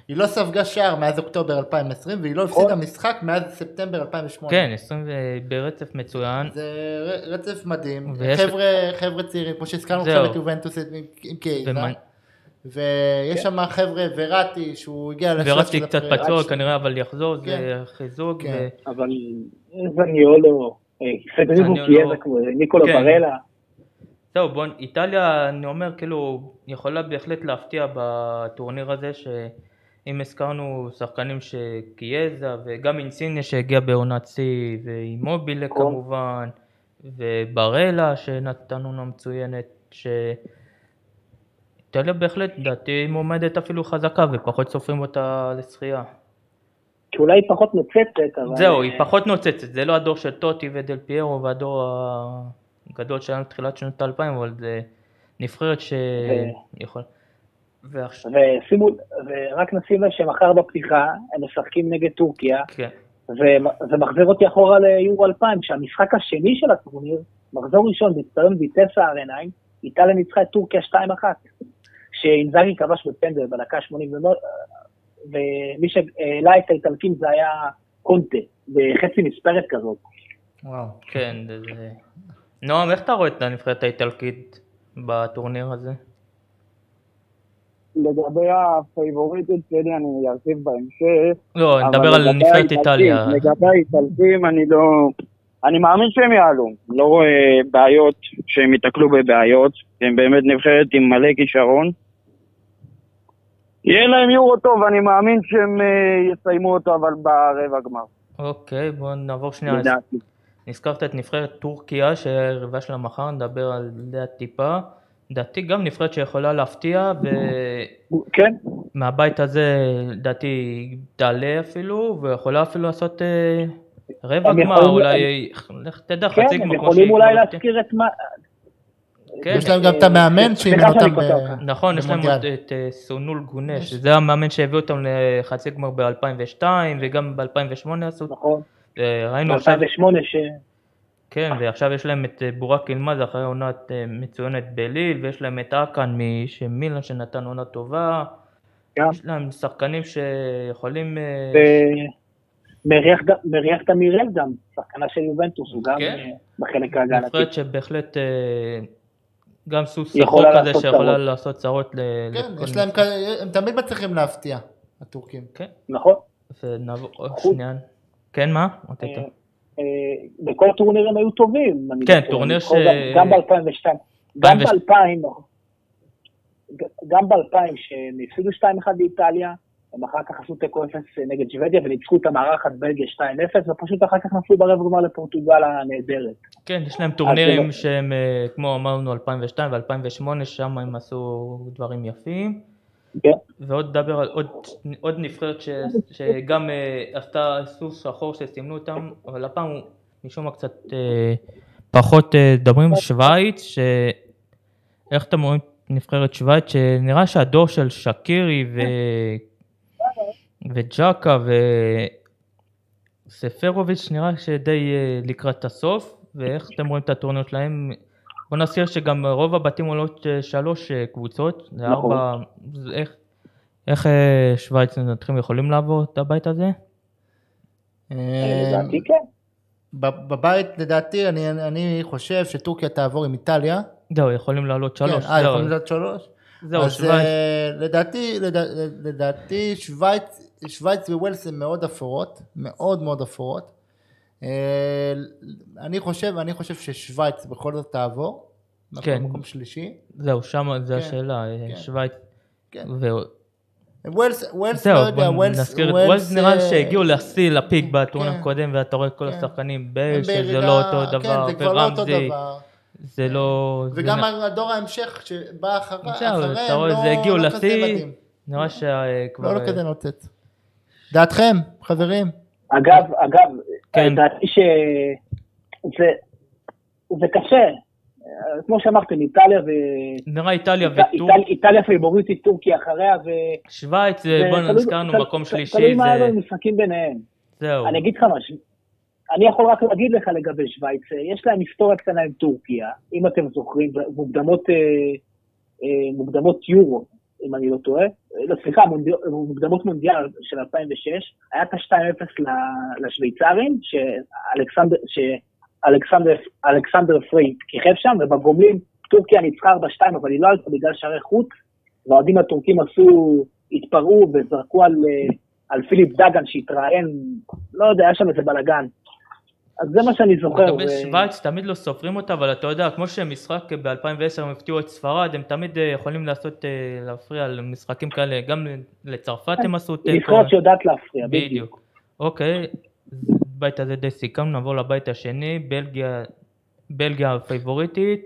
היא לא ספגה שער מאז אוקטובר 2020, והיא לא הפסידה משחק מאז ספטמבר 2008. כן, 20 ו- ברצף מצוין. זה ר- רצף מדהים, ויש- חבר'ה, חבר'ה צעירים, כמו שהזכרנו. עכשיו את יובנטוס עם עם קייזה, ומנ- ויש שם חבר'ה, וראטי, שהוא הגיע לשלב של קצת הבחירה פצוע שלו. כנראה, אבל יחזור, זה כן. חיזוק. כן. ו- אבל זניולו, אה, פדריבו זניולו. קייזה, כמו זה, ניקולו כן. ברלה, זהו, בוא, איטליה, אני אומר, כאילו, יכולה בהחלט להפתיע בטורניר הזה, שאם הזכרנו שחקנים שקיאזה, וגם אינסיניה שהגיע בעונת שיא, ואימובילה נכון. כמובן, וברלה שנתן עונה מצוינת, ש... איטליה בהחלט, לדעתי, מועמדת אפילו חזקה, ופחות סופרים אותה לשחייה. שאולי היא פחות נוצצת, אבל... זהו, היא פחות נוצצת, זה לא הדור של טוטי ודל פיירו והדור הגדול שלנו בתחילת שנות האלפיים, אבל זה נבחרת שיכול... ועכשיו, ושימו, ורק נשים לב שמחר בפתיחה הם משחקים נגד טורקיה, כן, וזה מחזיר אותי אחורה ליורו 2000, שהמשחק השני של הטורניר, מחזור ראשון באצטדיון ויטסה ארנאיים, איטליה ניצחה את טורקיה 2-1, שאינזאגי כבש בפנדל בדקה 80, ומו- ומי שהעלה את האיטלקים זה היה קונטה, בחצי מספרת כזאת. וואו. כן. זה- נועם, איך אתה רואה את הנבחרת האיטלקית בטורניר הזה? לגבי הפייבוריטית שלי אני ארחיב בהמשך. לא, אני מדבר על נבחרת איטליה. לגבי האיטלקים אני לא... אני מאמין שהם יעלו, לא רואה בעיות שהם ייתקלו בבעיות, הם באמת נבחרת עם מלא כישרון. יהיה להם יורו טוב, אני מאמין שהם אה, יסיימו אותו אבל ברבע גמר, אוקיי, בואו נעבור שנייה. לדעתי. נזכרת את נבחרת טורקיה, שהרבע שלה מחר, נדבר על זה טיפה. לדעתי גם נבחרת שיכולה להפתיע, כן, ומהבית הזה לדעתי תעלה אפילו, ויכולה אפילו לעשות אה, רבע הם גמר, יכולים- אולי, לך תדע, כן, חצי הם גמר כמו יכולים שהיא אולי. להזכיר את מה... כן, יש להם גם את המאמן שאימן שאני אותם אותך. נכון, יש להם את אה, סונול גונש, שזה המאמן שהביא אותם לחצי גמר ב-2002, וגם ב-2008 עשו, נכון, אה, ראינו עכשיו, ב-2008 ש... כן, ועכשיו יש להם את אה, בורק אילמז אחרי עונה אה, מצוינת בליל, ויש להם את אקן משמילן שנתן עונה טובה, גם. יש להם שחקנים שיכולים, אה, מריח תמירל גם, שחקנה של יובנטוס, הוא גם כן. בחלק ההגנתי. נבחרת שבהחלט גם סוס שחור כזה שיכולה. לעשות צרות ל- כן, לכל יש להם נבחרת. כאלה, הם תמיד מצליחים להפתיע, הטורקים. כן, נכון. ונעבור שנייה, כן מה? אה, בכל הטורניר הם היו טובים. כן. טורניר ש- גם- גם ב-2002. גם 2002. ב-2000, גם ב-2000, שהם הפסידו 2-1 באיטליה, הם אחר כך עשו תיקו 0 נגד שוודיה וניצחו את המארחת בלגיה 2-0, ופשוט אחר כך נפלו ברבע גמר לפורטוגל הנהדרת. כן, יש להם טורנירים לא- שהם, אה, כמו אמרנו, 2002 ו-2008, שם הם עשו דברים יפים. כן. ועוד נדבר על עוד, עוד נבחרת ש, שגם אה, עשתה סוס שחור שסימנו אותם, אבל הפעם הוא משום מה קצת אה, פחות אה, מדברים, שווייץ, ש... איך אתם רואים נבחרת שווייץ, שנראה שהדור של שקירי ו... וג'קה וספרוביץ' נראה שדי אה, לקראת הסוף, ואיך אתם רואים את הטורניר שלהם? בוא נזכיר שגם רוב הבתים עולות שלוש קבוצות, זה נכון. ארבע, איך, איך אה, שווייץ מנתחים יכולים לעבור את הבית הזה? אה, לדעתי כן. ב- בבית לדעתי אני, אני חושב שטורקיה תעבור עם איטליה. זהו, יכולים לעלות שלוש, כן, אה, יכולים לדעת שלוש? זהו, אז שווייץ, אה, לדעתי, לדע- לדעתי שווייץ, שווייץ וווילס הן מאוד אפורות, מאוד מאוד אפורות. אה, אני חושב, אני חושב ששווייץ בכל זאת תעבור. כן. מקום- שלישי. זהו, שם זה כן, השאלה, אה, כן. שווייץ, כן. וויילס, וויילס, לא יודע, וויילס, נזכיר את וויילס, נראה אה, שהגיעו לשיא, לפיק בטורניר כן. הקודם, ואתה רואה את כל כן. השחקנים, שזה לא אותו כן, דבר, לא ורמזי. זה לא... וגם הדור ההמשך שבא אחריהם, אתה רואה, לא זה הגיעו לא כזה מדהים. נראה שכבר... לא, לא כזה נוצץ. דעתכם, חברים? אגב, אגב. לדעתי שזה זה קשה. אה, כמו שאמרתם, איטליה ו... נראה איטליה איטל- וטור... איטל- איטליה פייבוריטית, טורקיה אחריה, ו... שווייץ, זה- בוא נזכרנו, תל- מקום תל- שלישי, תלוי מה זה... היו המשחקים ביניהם. זהו. אני אגיד לך משהו. אני יכול רק להגיד לך לגבי שווייץ, אה, יש להם היסטוריה קטנה עם טורקיה, אם אתם זוכרים, מוקדמות, אה, אה, מוקדמות יורו, אם אני לא טועה, אה, לא, סליחה, מוקדמות מונדיאל של 2006, היה את ה-2-0 ל- לשוויצרים, שאלכסנדר, שאלכסנדר אלכסנדר פריי כיכב שם, ובגומלין טורקיה ניצחה 4-2, אבל היא לא עלתה בגלל שערי חוץ, והאוהדים הטורקים עשו, התפרעו וזרקו על, אה, על פיליפ דגן שהתראיין, לא יודע, היה שם איזה בלאגן. אז זה מה שאני זוכר. לגבי ו- שווייץ תמיד לא סופרים אותה, אבל אתה יודע, כמו שמשחק ב-2010 הם הפתיעו את ספרד, הם תמיד אה, יכולים לעשות, אה, להפריע למשחקים כאלה, גם לצרפת הם עשו תיקו. נבחרת שיודעת להפריע. בדיוק. אוקיי, בית הזה די סיכמנו, נעבור לבית השני, בלגיה, בלגיה הפייבוריטית.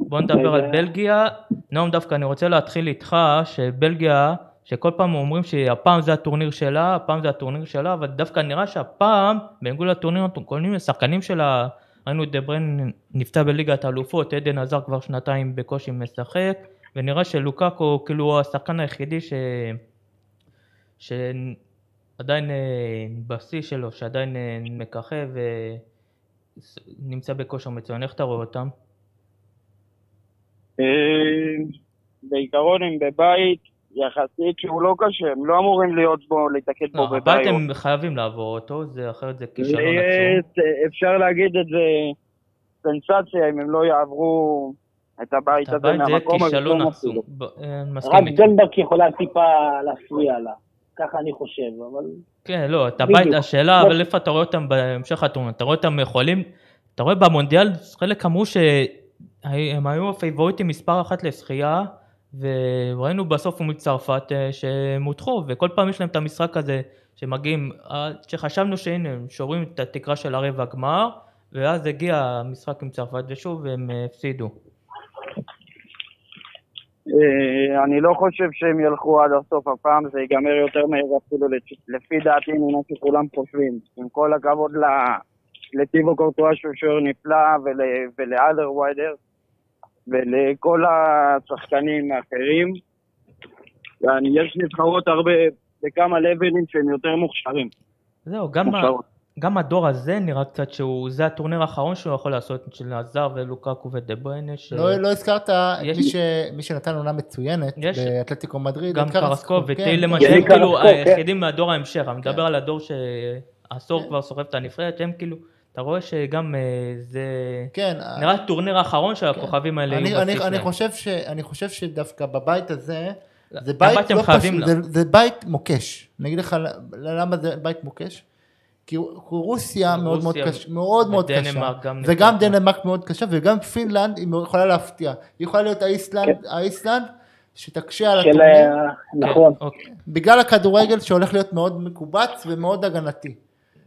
בוא נדבר על. בלגיה. נועם דווקא אני רוצה להתחיל איתך, שבלגיה, שכל פעם אומרים שהפעם זה הטורניר שלה, הפעם זה הטורניר שלה, אבל דווקא נראה שהפעם, בניגוד לטורניר הקודמים, השחקנים שלה, ראינו את דבריין נפצע בליגת האלופות, עדן עזר כבר שנתיים בקושי משחק, ונראה שלוקאקו כאילו הוא השחקן היחידי ש... שעדיין אה, בשיא שלו, שעדיין אה, מככב ונמצא בכושר מצוין, איך אתה רואה אותם? אה, בעיקרון הם בבית יחסית שהוא לא קשה, הם לא אמורים להיות בו, להתקד בו לא, בבית. הבית הם חייבים לעבור אותו, זה אחרת זה כישלון עצום. זה- אפשר להגיד את זה סנסציה אם הם לא יעברו את הבית הזה הבית זה מהמקום הזה. כישלון לא עצום. אה, רק מסכים איתך. דנברג יכולה טיפה להפריע לה. ככה אני חושב, אבל... כן, לא, את בדיוק. הבית, השאלה, אבל איפה אתה רואה אותם בהמשך הטורניר? אתה רואה אותם יכולים, אתה רואה במונדיאל, חלק אמרו שהם היו הפייבוריטים מספר אחת לשחייה, וראינו בסוף מול צרפת אה, שהם הודחו, וכל פעם יש להם את המשחק הזה, שמגיעים, אה, שחשבנו שהנה, הם שוברים את התקרה של הרבע גמר, ואז הגיע המשחק עם צרפת, ושוב הם אה, הפסידו. אה, אני לא חושב שהם ילכו עד הסוף הפעם, זה ייגמר יותר מהר אפילו לפי- דעתי ממה שכולם חושבים. עם כל הכבוד לטיבו קורטואה שהוא שוער נפלא ול- ולאלר ויידר ולכל השחקנים האחרים. יש נבחרות הרבה, בכמה לבלים שהם יותר מוכשרים. זהו, גם, מוכשרות. גם הדור הזה נראה קצת שהוא, זה הטורניר האחרון שהוא יכול לעשות, של עזר ולוקקו ודה בריינה, ש... לא, לא הזכרת יש- מי, ש... מי שנתן עונה מצוינת יש- באתלטיקו מדריד. גם כן, וטיילמן, כן. שהם קרסקוב, כאילו כן. היחידים מהדור ההמשך, אני מדבר על הדור שעשור כבר סוחב את הנבחרת, הם כאילו, אתה רואה שגם אה, זה כן, נראה הטורניר האחרון שהכוכבים האלה אני, יהיו אני, אני, שלהם. חושב ש, אני חושב שדווקא בבית הזה, זה הבית בית הם לא פשוט, זה, זה בית מוקש. אני אגיד לך למה זה בית מוקש. כי רוסיה מאוד מאוד קשה, מאוד מאוד קשה, וגם. דנמרק מאוד קשה, וגם פינלנד היא יכולה להפתיע, היא יכולה להיות האיסלנד, האיסלנד שתקשה על. הטורניר, אה, נכון. כן, אוקיי. בגלל הכדורגל שהולך להיות מאוד מקובץ ומאוד הגנתי.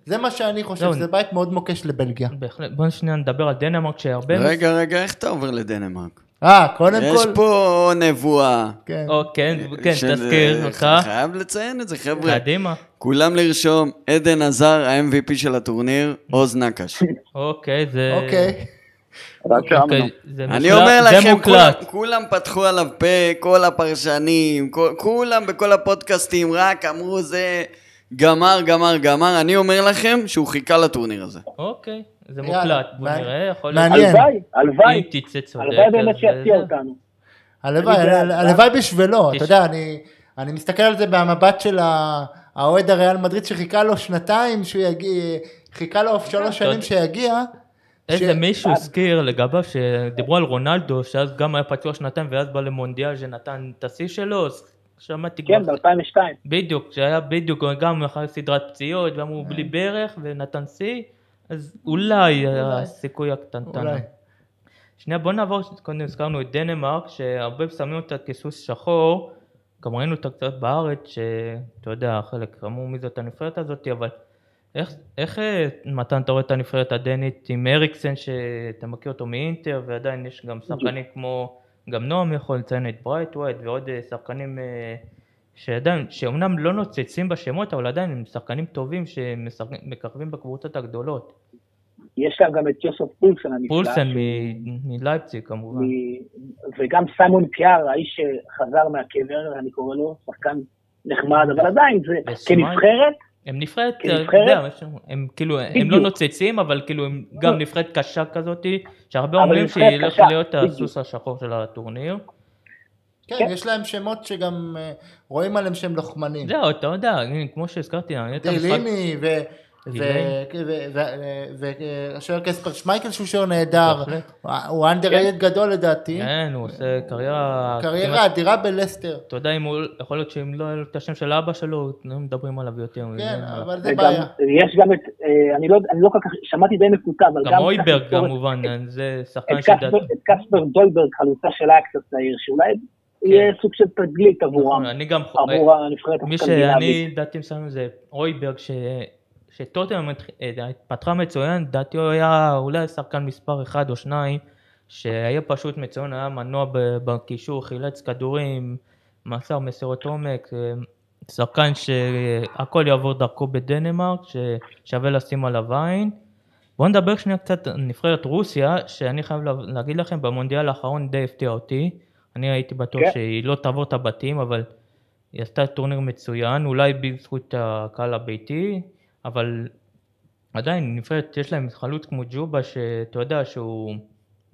זה מה שאני חושב, לא, זה בית מאוד מוקש לבלגיה. בהחלט, בוא שנייה נדבר על דנמרק שהרבה... רגע, רגע, איך אתה עובר לדנמרק? אה, קודם יש כל, פה נבואה. כן. או, כן, כן, של- תזכיר אה, אותך, חייב לציין את זה, חבר'ה. קדימה. כולם לרשום, עדן הזאר, ה-MVP של הטורניר, עוז נקש. אוקיי, זה... אוקיי. אוקיי, זה אני אומר לכם, כולם, פתחו עליו פה, כל הפרשנים, כל, כולם בכל הפודקאסטים רק אמרו זה גמר, גמר, גמר. אני אומר לכם שהוא חיכה לטורניר הזה. אוקיי, זה מוקלט, בוא. נראה, יכול להיות. מעניין. הלוואי, הלוואי. אם תצא צודק, הלוואי באמת שיפתיע אותנו. הלוואי, בשבילו, אתה יודע, אני, אני מסתכל על זה מהמבט של האוהד הריאל מדריד שחיכה לו שנתיים שהוא יגיע, חיכה לו שלוש שנים שיגיע. איזה ש- מישהו הזכיר לגביו שדיברו על רונלדו, שאז גם היה פצוע שנתיים ואז בא למונדיאל שנתן את השיא שלו, אז שמעתי כן, כבר, ב-2002. בדיוק, שהיה בדיוק גם אחרי סדרת פציעות ואמרו בלי ברך ונתן שיא, אז אולי הסיכוי הקטנטן. אולי. שנייה בוא נעבור, קודם הזכרנו את דנמרק, שהרבה שמים אותה כסוס שחור, גם ראינו אותה קצת בארץ, שאתה יודע, חלק אמרו מי זאת הנבחרת הזאת, אבל איך, איך אה, מתן אתה רואה את הנבחרת הדנית עם אריקסן, שאתה מכיר אותו מאינטר, ועדיין יש גם שחקנים כמו, גם נועם יכול לציין את ברייתווייט ועוד אה, שחקנים אה, שעדיין, שאומנם לא נוצצים בשמות, אבל עדיין הם שחקנים טובים שמככבים בקבוצות הגדולות. יש להם גם את יוסף פולסן הנפלא. פולסן מלייפציג כמובן. וגם סיימון פיאר, האיש שחזר מהקבר, אני קורא לו, שחקן נחמד, אבל עדיין זה. כנבחרת, הם נבחרת, כנבחרת? הם כאילו, הם. לא נוצצים, אבל כאילו הם גם נבחרת קשה כזאתי, שהרבה אומרים שהיא הולכת להיות. הסוס השחור של הטורניר. כן, כן. יש להם שמות שגם אה, רואים עליהם שהם לוחמנים. זהו, אתה יודע, כמו שהזכרתי, אני את המשחק, דייליני ו... והשוער קספר שמייקל שהוא שוער נהדר. הוא underrated גדול לדעתי, כן, הוא עושה קריירה, קריירה אדירה בלסטר, אתה יודע יכול להיות שאם לא היה לו את השם של אבא שלו, היו מדברים עליו יותר. כן, אבל זה בעיה. יש גם את, אה, אני לא, אני לא כל כך, שמעתי די מקוטע, אבל גם... גם הויברג כמובן, זה שחקן שדעתי. את קספר דולברג, חלוץ שלה היה קצת צעיר, שאולי יהיה סוג של תגלית עבורם, אני גם, עבור הנבחרת מי. שאני דעתי מסוים זה אויברג, ש... שטוטנאם התח- אה, התפתחה מצוין, דעתי הוא היה אולי שחקן מספר אחד או שניים, שהיה פשוט מצוין, היה מנוע בקישור, חילץ כדורים, מסר מסירות עומק, אה, שחקן שהכל יעבור דרכו בדנמרק, ששווה לשים עליו עין. בואו נדבר שנייה קצת על נבחרת רוסיה, שאני חייב לה- להגיד לכם, במונדיאל האחרון די הפתיע אותי. אני הייתי בטוח כן. שהיא לא תעבור את הבתים, אבל היא עשתה טורניר מצוין, אולי בזכות הקהל הביתי, אבל עדיין, נבחרת, יש להם חלוץ כמו ג'ובה, שאתה יודע שהוא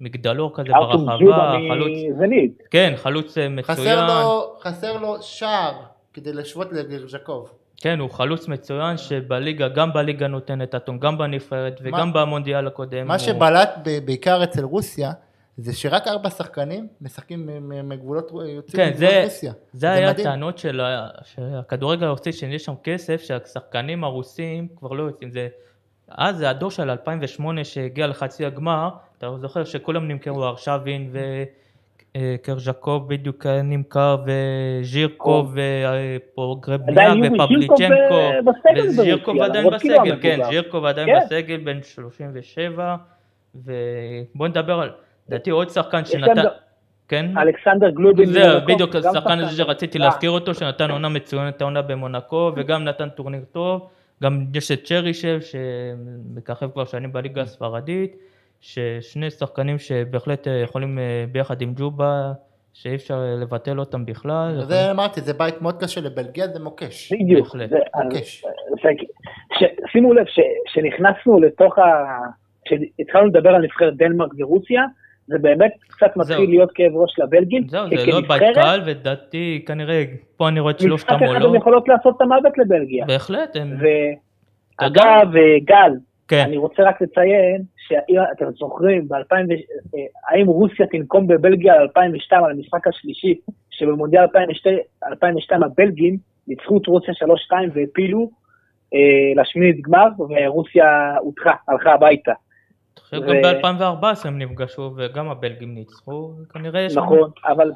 מגדלור כזה ארתור ברחבה, ג'ובה חלוץ, מזנית. כן, חלוץ אה, מצוין. חסר לו, חסר לו שער כדי לשוות לגרז'קוב. כן, הוא חלוץ מצוין שבליגה, גם בליגה נותן את הטון, גם בנבחרת וגם במונדיאל הקודם. מה הוא- שבלט ב- בעיקר אצל רוסיה, זה שרק ארבע שחקנים משחקים מ- מ- מגבולות, יוצאים כן, מגבולות זה, רוסיה. זה היה מדהים. הטענות של ה- שהכדורגל הרוסי, שיש שם כסף, שהשחקנים הרוסים כבר לא יוצאים. זה, אז זה הדור של 2008 שהגיע לחצי הגמר, אתה זוכר שכולם נמכרו, ארשבין וקרז'קוב בדיוק נמכר, וז'ירקוב, ופבליצ'נקו, אה, בסגל וז'ירקוב עדיין בסגל, כן. ז'ירקוב עדיין כן. בסגל, בן 37, ובוא נדבר על, לדעתי עוד שחקן שנתן, כן? אלכסנדר גלובין. זהו, בדיוק השחקן שחקן הזה שרציתי אה, להזכיר אותו, שנתן עונה מצוינת העונה במונקו, וגם נתן טורניר טוב. גם יש את צ'רישב, שמככב כבר שנים בליגה הספרדית, ששני שחקנים שבהחלט אה, יכולים אה, ביחד עם ג'ובה, שאי אפשר אה, לבטל אותם בכלל. זה אמרתי, זה בית מאוד קשה לבלגיה, זה מוקש. בדיוק. מוקש. שימו לב, כשנכנסנו לתוך ה... כשהתחלנו לדבר על נבחרת דנמרק ורוסיה, זה באמת קצת מתחיל זהו. להיות כאב ראש לבלגים. זהו, זה לא כנבחרת, קל, ולדעתי כנראה, פה אני רואה את שלושת משחק אחד המולות. הן יכולות לעשות את המוות לבלגיה. בהחלט, הם... ואגב, גל, כן, אני רוצה רק לציין, שאתם זוכרים, ב-2000, האם רוסיה תנקום בבלגיה על 2002, על המשחק השלישי, שבמונדיאל 2002, 2002 הבלגים ניצחו את רוסיה 3-2 והפילו אה, לשמינית גמר, ורוסיה הודחה, הלכה הביתה. ו- גם ב-2014 הם נפגשו, וגם הבלגים ניצחו, וכנראה יש... נכון, אבל,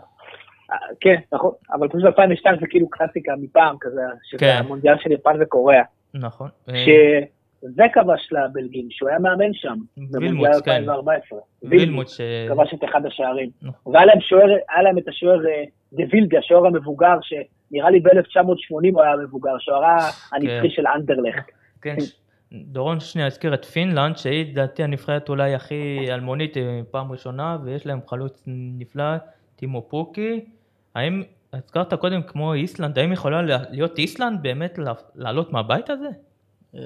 אה, כן, נכון, אבל פשוט 2002 זה כאילו קלאסיקה מפעם כזה, שזה כן. המונדיאל של יפן וקוריאה. נכון. שזה כבש לבלגים, שהוא היה מאמן שם, וילמוץ, כן. 2014. וילמוט ש... כבש את אחד השערים. נכון. והיה להם שוער, היה להם את השוער אה, דה וילדה, השוער המבוגר, שנראה לי ב-1980 הוא היה מבוגר, שוערה הנצחי של אנדרלכט. כן, ש- דורון שנייה הזכיר את פינלנד, שהיא לדעתי הנבחרת אולי הכי אלמונית אה, פעם ראשונה, ויש להם חלוץ נפלא, טימו פוקי. האם, הזכרת קודם כמו איסלנד, האם יכולה לה- להיות איסלנד באמת לעלות מהבית הזה? אה,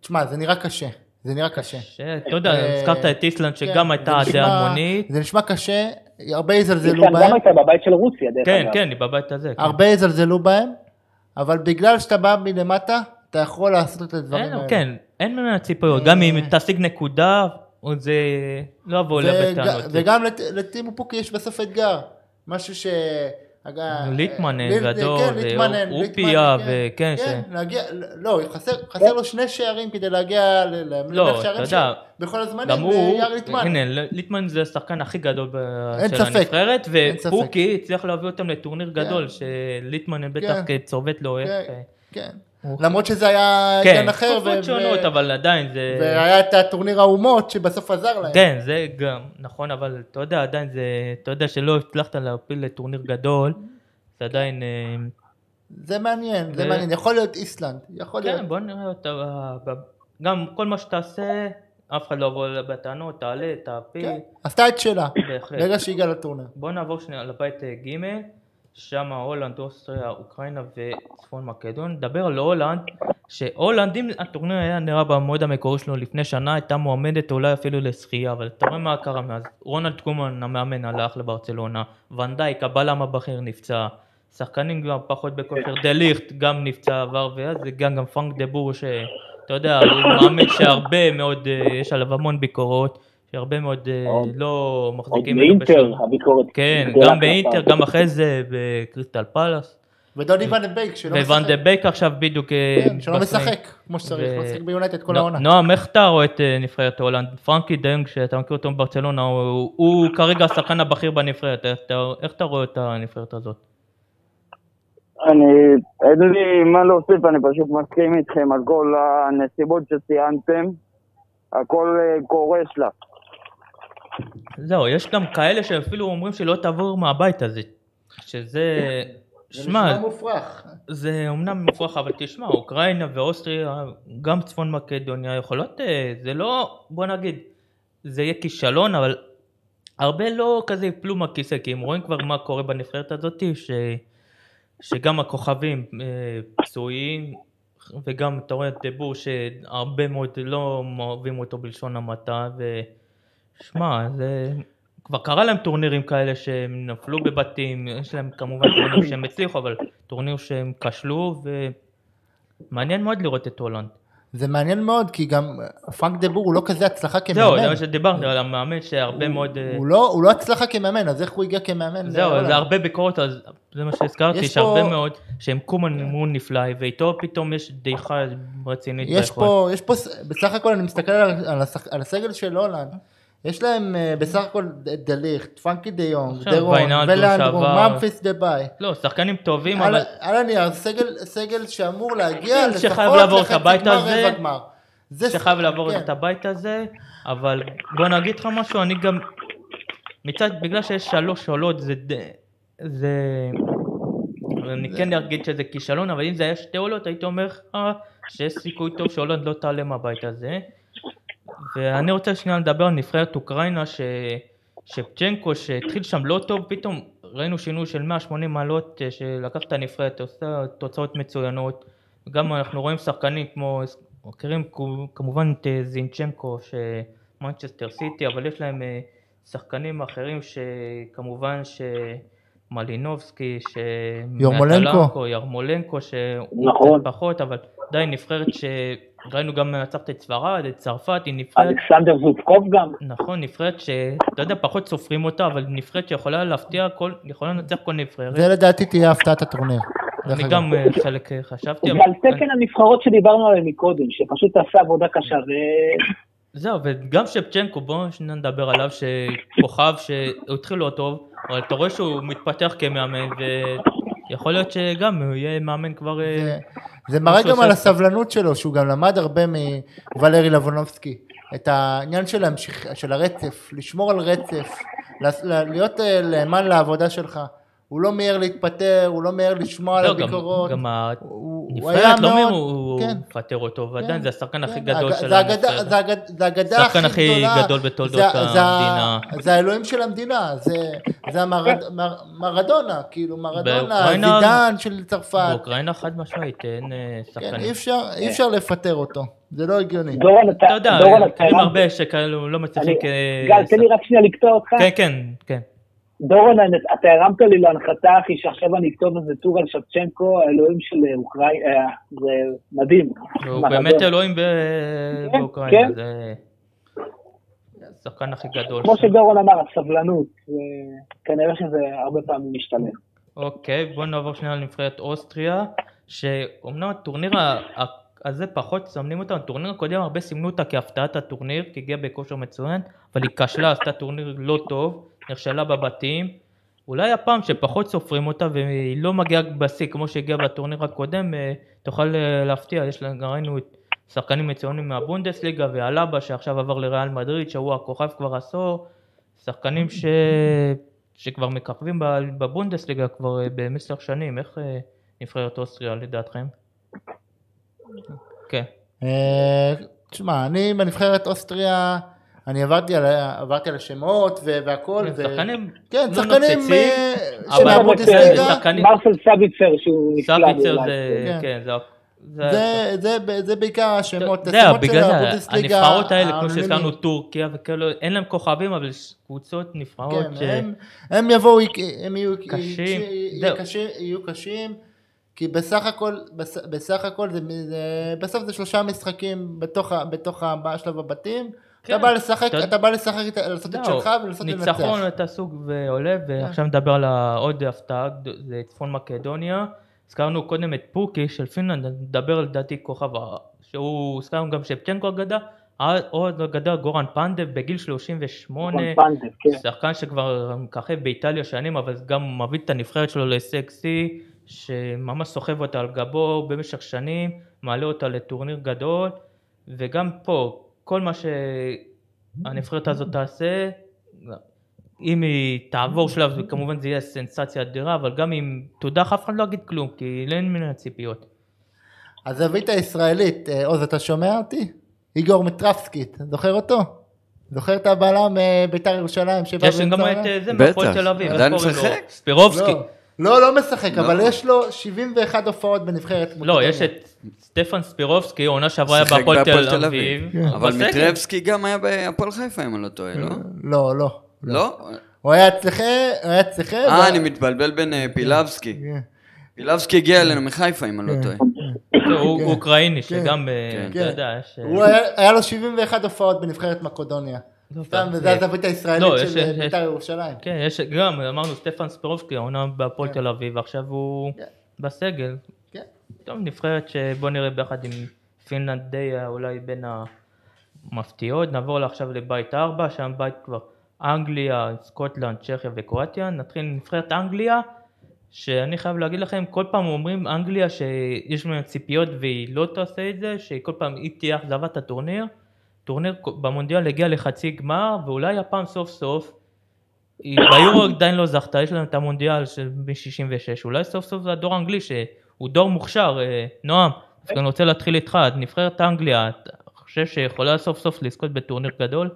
תשמע, זה נראה קשה. זה נראה קשה. שאתה יודע, אה, הזכרת את איסלנד כן, שגם זה הייתה אגדה המונית. זה נשמע קשה, הרבה יזלזלו איסלנד בהם, גם הייתה בבית של רוסיה, דרך כן, אגב. כן, היא בבית הזה. כן. הרבה יזלזלו בהם, אבל בגלל שאתה בא מלמטה, אתה יכול לעשות את הדברים אין, האלה. כן, אין ממנה ציפיות, גם אם תשיג נקודה, זה לא אליה וג- בטענות. וגם לט- לטימו פוקי יש בסוף אתגר, משהו ש... אג- ליטמנן ליט- גדול, כן, ליטמנן, וכן, כן, ש- להגיע, לא, חסר, לו שני שערים כדי להגיע לא, למלך שערים יודע, של- בכל הזמנים, גם הוא, ליטמן. הנה, ליטמן זה השחקן הכי גדול של הנבחרת. ופוקי הצליח להביא אותם לטורניר גדול, שליטמן בטח כן. צובט לו איך... כן, אה, כן. למרות שזה היה כן, עניין אחר, תקופות ו- שונות, ו- אבל עדיין זה... והיה את הטורניר האומות שבסוף עזר להם. כן, זה גם, נכון, אבל אתה יודע, עדיין זה, אתה יודע שלא הצלחת להפיל לטורניר גדול, זה עדיין, אה, זה מעניין, זה ו- מעניין, יכול להיות איסלנד, יכול להיות. כן, בוא נראה אותה, ב- גם כל מה שתעשה, אף אחד לא יבוא אליה בטענות, תעלה, תעפיל, כן, עשתה את שלה, בהחלט. ברגע שהגיעה לטורניר. בוא נעבור שנייה לבית אה, ג', שם הולנד, אוסטריה, אוקראינה וצפון מקדוניה. נדבר על הולנד, שהולנד, אם הטורניר היה נראה במועד המקורי שלו לפני שנה, הייתה מועמדת אולי אפילו לזכייה, אבל אתה רואה מה קרה מאז. רונלד קומן המאמן הלך לברצלונה, ואן דייק, הבלם הבכיר נפצע, שחקנים גם פחות בכושר, דה ליכט גם נפצע עבר, ואז זה גם, גם פרנק דה בור, שאתה יודע, הוא מאמן שהרבה מאוד, אה, יש עליו המון ביקורות, שהרבה מאוד אה, עוד- לא עוד מחזיקים מאינטר, בשום- הביקורת. כן, גם באינטר. גם אחרי זה בקריסטל פלאס. ודוני ואן דה בייק שלא וואן דה משחק. בייק עכשיו בדיוק... אה, כן, שלא. משחק כמו שצריך, לא משחק ביונייטד כל העונה. נועם, איך אתה רואה את אה, נבחרת הולנד? פרנקי דה יונג, שאתה מכיר אותו בברצלונה, הוא- כרגע השחקן הבכיר בנבחרת, איך אתה- רואה את הנבחרת הזאת? אני, אין לי מה להוסיף, אני פשוט מסכים איתכם על כל הנסיבות שציינתם. הכל קורס לה. זהו, יש גם כאלה שאפילו אומרים שלא תעבור מהבית הזה. שזה... זה שמע, נשמע מופרך. זה אומנם מופרך, אבל תשמע, אוקראינה ואוסטריה, גם צפון מקדוניה יכולות, אה, זה לא, בוא נגיד, זה יהיה כישלון, אבל הרבה לא כזה יפלו מהכיסא, כי הם רואים כבר מה קורה בנבחרת הזאת, ש... שגם הכוכבים אה, פצועים, וגם אתה רואה את דה בור שהרבה מאוד לא אוהבים אותו בלשון המעטה, ושמע, זה... כבר קרה להם טורנירים כאלה שהם נפלו בבתים, יש להם כמובן טורנירים שהם הצליחו, אבל טורניר שהם כשלו, ומעניין מאוד לראות את הולנד. זה מעניין מאוד, כי גם פרנק דה בור הוא לא כזה הצלחה כמאמן. זהו, זה מה שדיברתי על המאמן שהרבה מאוד... אה, הוא לא, הוא לא הצלחה כמאמן, אז איך הוא הגיע כמאמן? זהו? זה הרבה ביקורות, אז זה מה שהזכרתי, יש שהרבה פה- מאוד, שהם קומן אימון נפלא, ואיתו פתאום יש דעיכה רצינית יש. פה, יש פה, בסך הכל אני מסתכל על, על, השח, על הסגל של הולנד, יש להם אה, בסך הכל ד- דליכט, פרנקי דה יונג, דרון, ולנדרו. ממפיס דה ביי. לא, שחקנים טובים, אבל על הנייר, סגל, שאמור להגיע לפחות לחצי גמר. רבע גמר. שחייב לעבור כן. את הבית הזה, אבל בוא נגיד לך משהו, אני גם, מצד, בגלל שיש שלוש עולות, זה, זה, אני כן אגיד שזה כישלון, אבל אם זה היה שתי עולות, הייתי אומר לך שיש סיכוי טוב שהולנד לא תעלה מהבית הזה. ואני רוצה שנייה לדבר על נבחרת אוקראינה, ש... שפצ'נקו שהתחיל שם לא טוב, פתאום ראינו שינוי של 180 מעלות אה, שלקח את הנבחרת, עושה תוצאות מצוינות. גם אנחנו רואים שחקנים כמו, מכירים כמובן את אה, זינצ'נקו, שמנצ'סטר סיטי, אבל יש להם אה, שחקנים אחרים שכמובן שמלינובסקי, ש... ירמולנקו. ירמולנקו, שהוא נכון. קצת פחות, אבל עדיין נבחרת שראינו גם מנצחת את ספרד, את צרפת, היא נבחרת אלכסנדר זובקוב גם. נכון, נבחרת שאתה יודע, פחות סופרים אותה, אבל נבחרת שיכולה להפתיע כל, יכולה לנצח כל נבחרת. זה לדעתי תהיה הפתעת הטורניר. אני. גם אה, חלק אה, חשבתי, אבל... ועל תקן הנבחרות שדיברנו עליהן מקודם, שפשוט עשה עבודה קשה, ו... זהו, וגם שפצ'נקו, בואו שניה נדבר עליו, שכוכב שהוא התחיל לא טוב, אבל אתה רואה שהוא מתפתח כמאמן, ויכול להיות שגם הוא יהיה מאמן כבר... אה, זה- זה מראה גם על הסבלנות שלו, שהוא גם למד הרבה מוולרי לבונובסקי. את העניין של, להמשיך, של הרצף, לשמור על רצף, להיות אה, נאמן לעבודה שלך. הוא לא מיהר להתפטר, הוא לא מיהר לשמוע על לא, הביקורות. גם הנבחרת, לא מאוד- מי הוא כן. מפטר אותו, ועדיין כן, זה השחקן הכי כן, גדול של הנבחרת. זה אגד- זה האגדה השחקן הכי הכי גדולה. גדול בתולדות המדינה. זה האלוהים של המדינה, זה- זה המרד- מר- מרדונה, כאילו מרדונה, באוקראינה- זידן של צרפת. באוקראינה חד משמעית, אין אה, כן, שחקנים. אי אפשר, אי אפשר לפטר אותו, זה לא הגיוני. דורון, אתה... אתה יודע, הרמת- הרבה שכאלו לא מצליחים כ... גל, תן לי רק שנייה לקטוע אותך. כן, כן, כן. דורון, אתה הרמת לי להנחתה, אחי, שעכשיו אני אכתוב איזה טור על שבצ'נקו, האלוהים של אוקראינה, אה, זה מדהים. הוא. באמת אלוהים ב- כן, באוקראינה, כן. זה השחקן הכי גדול. כמו. שדורון אמר, הסבלנות, כנראה שזה הרבה פעמים משתלם. אוקיי, בוא נעבור שנייה לנבחרת אוסטריה, שאומנם הטורניר הזה פחות מסמנים אותה, הטורניר הקודם הרבה סימנו אותה כהפתעת הטורניר, כי הגיעה בכושר מצוין, אבל היא כשלה, עשתה טורניר לא טוב, נכשלה בבתים. אולי הפעם שפחות סופרים אותה והיא לא מגיעה בשיא כמו שהגיעה בטורניר הקודם, אה, תוכל אה, להפתיע, יש גם ראינו את שחקנים מצוינים מהבונדסליגה ואלבה שעכשיו עבר לריאל מדריד, שהוא הכוכב כבר עשור, שחקנים ש... שכבר מככבים בבונדסליגה כבר אה, במשך שנים, איך נבחרת אוסטריה לדעתכם? כן, אה, תשמע, אני בנבחרת אוסטריה, אני עברתי על, עברתי על השמות והכל, ו- שחקנים כן, לא שחקנים אה, של זה שחקנים- מרסל סביצר שהוא נפלא. סאביצר בעיניי. זה, כן. כן, זה... זה- זה- זה- זה בעיקר השמות, אתה יודע, השמות של בגלל זה הבונדסליגה הנבחרות האלה, כמו. שהזכרנו, טורקיה וכאלו, אין להם כוכבים, אבל יש קבוצות נבחרות כן, ש... הם, הם יבואו, הם יהיו קשים, יהיו. קשים, יהיו קשים, כי בסך הכל, בס, בסך הכל זה, זה, בסוף זה שלושה משחקים בתוך, בתוך ה- בשלב הבתים, כן. אתה בא לשחק, אתה- בא לשחק, לעשות את זהו, שלך ולנסות לנצח. ניצחון אתה סוג ועולה, ועכשיו נדבר על העוד הפתעה, זה צפון מקדוניה. הזכרנו קודם את פוקי של פינלנד, נדבר על לדעתי כוכב, שהוא, הזכרנו גם שפצ'נקו אגדה, עוד אגדה גורן פנדב בגיל 38, רון פנדב, כן. שחקן שכבר מככב באיטליה שנים, אבל גם מביא את הנבחרת שלו להישג שיא, שממש סוחב אותה על גבו במשך שנים, מעלה אותה לטורניר גדול, וגם פה, כל מה שהנבחרת הזאת תעשה, אם היא תעבור שלב, כמובן זה יהיה סנסציה אדירה, אבל גם אם תודח אף אחד לא יגיד כלום, כי אין ממנה ציפיות. הזווית הישראלית, אה, עוז אתה שומע אותי? איגור מטרפסקי, אתה זוכר אותו? זוכר את הבלם אה, בית"ר ירושלים שבא יש גם את? אה, זה מהפועל תל אביב, עדיין לו? משחק? ספירובסקי. לא, לא, לא משחק, אבל לא. יש לו 71 הופעות בנבחרת. לא. יש את סטפן ספירובסקי, עונה שעברה היה בהפועל תל אביב. כן. אבל. מיטרבסקי גם היה בהפועל חיפה, אם אני לא טועה, לא? לא, לא. לא? הוא היה אצלכם, הוא היה אצלכם. אה, אני מתבלבל בין אה, פילבסקי. כן. פילבסקי הגיע אלינו מחיפה, אם אני לא טועה. הוא כן. אוקראיני, כן. שגם, אה, כן. אתה יודע, יש... אה, היה לו 71 הופעות בנבחרת מקדוניה. לא, סתם, וזה הזווית הישראלית לא, של בית"ר ירושלים. כן, יש גם, אמרנו סטפן ספירובסקי, העונה בהפועל תל אביב, ועכשיו הוא כן. בסגל. טוב, נבחרת שבוא נראה ביחד עם פינלנד די אה, אולי בין המפתיעות. נעבור עכשיו לבית 4, שם בית כבר אנגליה, סקוטלנד, צ'כיה וקרואטיה. נתחיל עם נבחרת אנגליה, שאני חייב להגיד לכם, כל פעם אומרים אנגליה שיש ממנה ציפיות והיא לא תעשה את זה, שכל פעם היא תהיה אכזבת הטורניר. טורניר במונדיאל הגיע לחצי גמר, ואולי הפעם סוף סוף, ביורו עדיין לא זכתה, יש להם את המונדיאל של מ-66, אולי סוף סוף זה הדור האנגלי שהוא דור מוכשר, אה, נועם, אז אני רוצה להתחיל איתך, את נבחרת אנגליה, אתה חושב שיכולה סוף סוף לזכות בטורניר גדול?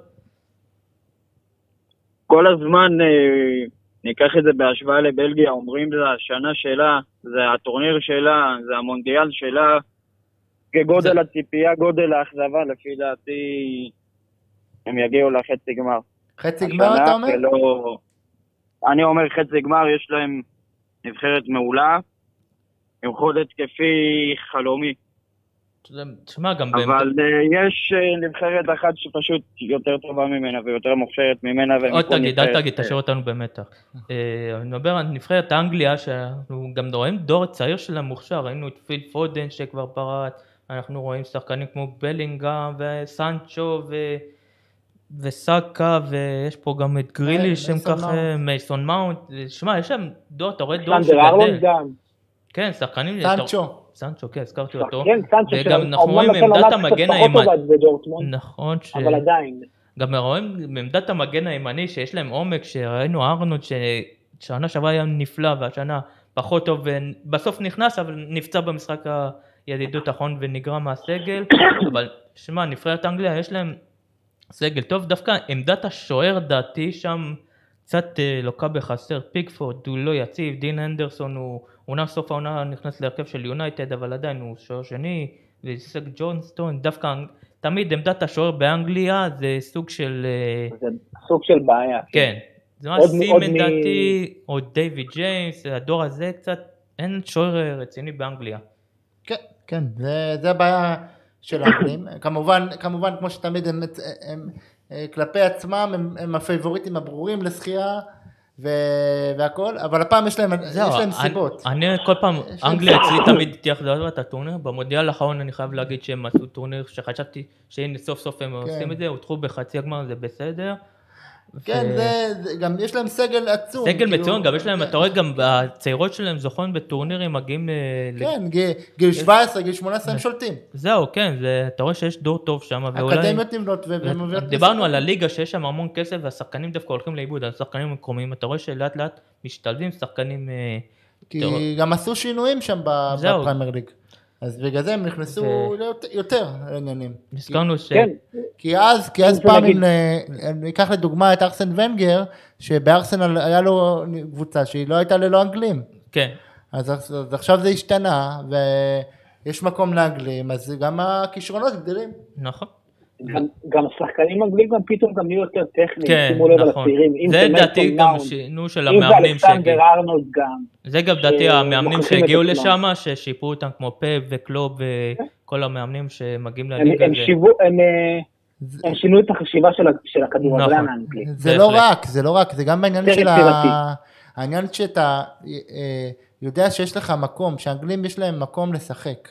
כל הזמן אה, ניקח את זה בהשוואה לבלגיה, אומרים זה השנה שלה, זה הטורניר שלה, זה המונדיאל שלה. כגודל זה- הציפייה, גודל האכזבה, לפי דעתי, הם יגיעו לחצי גמר. חצי גמר אתה אומר? ולא... אני אומר חצי גמר, יש להם נבחרת מעולה, עם חוד התקפי חלומי. תשמע, גם אבל באמת, אה, יש אה, נבחרת אחת שפשוט יותר טובה ממנה ויותר מוכשרת ממנה. עוד יקחו תגיד, אל תגיד, תשאיר אותנו במתח. אה, אני מדבר על נבחרת אנגליה, שאנחנו גם רואים דור צעיר שלה מוכשר, ראינו את פיל פודן שכבר פרט, אנחנו רואים שחקנים כמו בלינגהם וסנצ'ו ו... וסאקה ויש פה גם את גרילי שהם מייסון ככה. מייסון מאונט, שמע יש שם דור, אתה רואה דור שגדל. כן שחקנים, סנצ'ו. סנצ'ו כן הזכרתי אותו, כן, סנצ'ו, וגם אנחנו רואים עמדת המגן הימני, נכון, ש... אבל עדיין. גם רואים מעמדת המגן הימני שיש להם עומק, שראינו ארנולד ששנה שעברה היה נפלא והשנה פחות טוב ובסוף נכנס אבל נפצע במשחק הידידות האחרון ונגרע מהסגל, אבל שמע נבחרת אנגליה יש להם סגל טוב, דווקא עמדת השוער דעתי שם קצת אה, לוקה בחסר, פיקפורד הוא לא יציב, דין הנדרסון הוא אומנם סוף העונה נכנס להרכב של יונייטד אבל עדיין הוא שוער שני, וסק ג'ונסטון דווקא תמיד עמדת השוער באנגליה זה סוג של, אה, זה סוג של בעיה. כן, זה ממש עוד מ- עוד סימן דעתי, או דיוויד ג'יימס, הדור הזה קצת, אין שוער אה, רציני באנגליה. כן, כן, זה, זה הבעיה של האנגלים. כמובן, כמובן, כמו שתמיד הם, הם, הם אה, כלפי עצמם, הם, הם הפייבוריטים הברורים לזכייה ו, והכל, אבל הפעם יש להם, יש להם אני- סיבות. אני כל פעם, אנגליה. אצלי תמיד תהיה אכזבת הטורניר, במונדיאל האחרון אני חייב להגיד שהם עשו טורניר שחשבתי שהנה סוף סוף הם עושים את זה, הודחו בחצי הגמר זה בסדר. כן, ו- זה, זה, גם יש להם סגל עצום. סגל כאילו, מצוין, גם יש להם, כן, אתה רואה גם הצעירות שלהם זוכות בטורנירים, מגיעים אה, ל... כן, גיל, גיל 17, גיל 18 הם שולטים. זהו, כן, זה- אתה רואה שיש דור טוב שם, ואולי... אקדמיות נבנות ומביאות... דיברנו על הליגה שיש שם המון כסף והשחקנים דווקא הולכים לאיבוד, השחקנים המקומיים, אתה רואה שלאט לאט משתלבים שחקנים, אה, כי. גם עשו שינויים שם ב- זהו. בפרמייר ליג. אז בגלל זה הם נכנסו ו- יותר לעניינים. הזכרנו ש... כן, כי אז, כי אז פעם, אם אה, ניקח לדוגמה את ארסן ונגר, שבארסנל היה לו קבוצה שהיא לא הייתה ללא אנגלים. כן, אז, אז עכשיו זה השתנה, ויש מקום לאנגלים, אז גם הכישרונות גדלים. נכון. גם- גם השחקנים האנגלים גם פתאום גם נהיו יותר טכניים, כן, שימו לב על נכון. הצעירים. אם זה לדעתי גם שינוי של אם זה המאמנים שהגיעו. אלכסנדר ארנולד גם. זה גם שמוכיחים המאמנים שהגיעו. לשם, ששיפרו אותם כמו פאפ וקלוב וכל המאמנים שמגיעים לליגה. הם שיוו, הם, אה, הם שינו את החשיבה של הכדורגלן נכון. האנגלי. זה לא. רק, זה לא רק, זה גם בעניין של. ה... העניין שאתה אה, יודע שיש לך מקום, שהאנגלים יש להם מקום לשחק.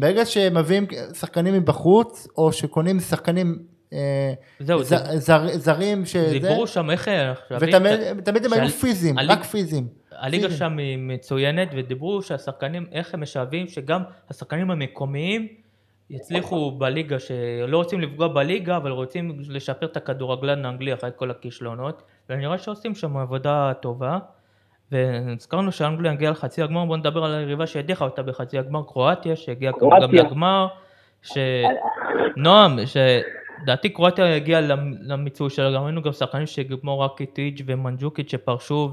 ברגע שמביאים שחקנים מבחוץ, או שקונים שחקנים אה, זהו, ז- זר, זרים שזה, דיברו שם איך... ותמיד תמיד הם היו פיזיים, רק פיזיים. הליגה. שם היא מצוינת, ודיברו שהשחקנים, איך הם משאבים, שגם השחקנים המקומיים יצליחו בליגה, שלא רוצים לפגוע בליגה, אבל רוצים לשפר את הכדורגלן האנגלי אחרי כל הכישלונות, ונראה שעושים שם עבודה טובה. והזכרנו שאנגליה הגיעה לחצי הגמר, בואו נדבר על היריבה שהדיחה אותה בחצי הגמר, קרואטיה, שהגיעה גם. לגמר, ש... נועם, ש... לדעתי קרואטיה הגיעה למ- למיצוי שלה, גם ראינו גם שחקנים שכמו רקיטיץ' ומנג'וקיץ' שפרשו,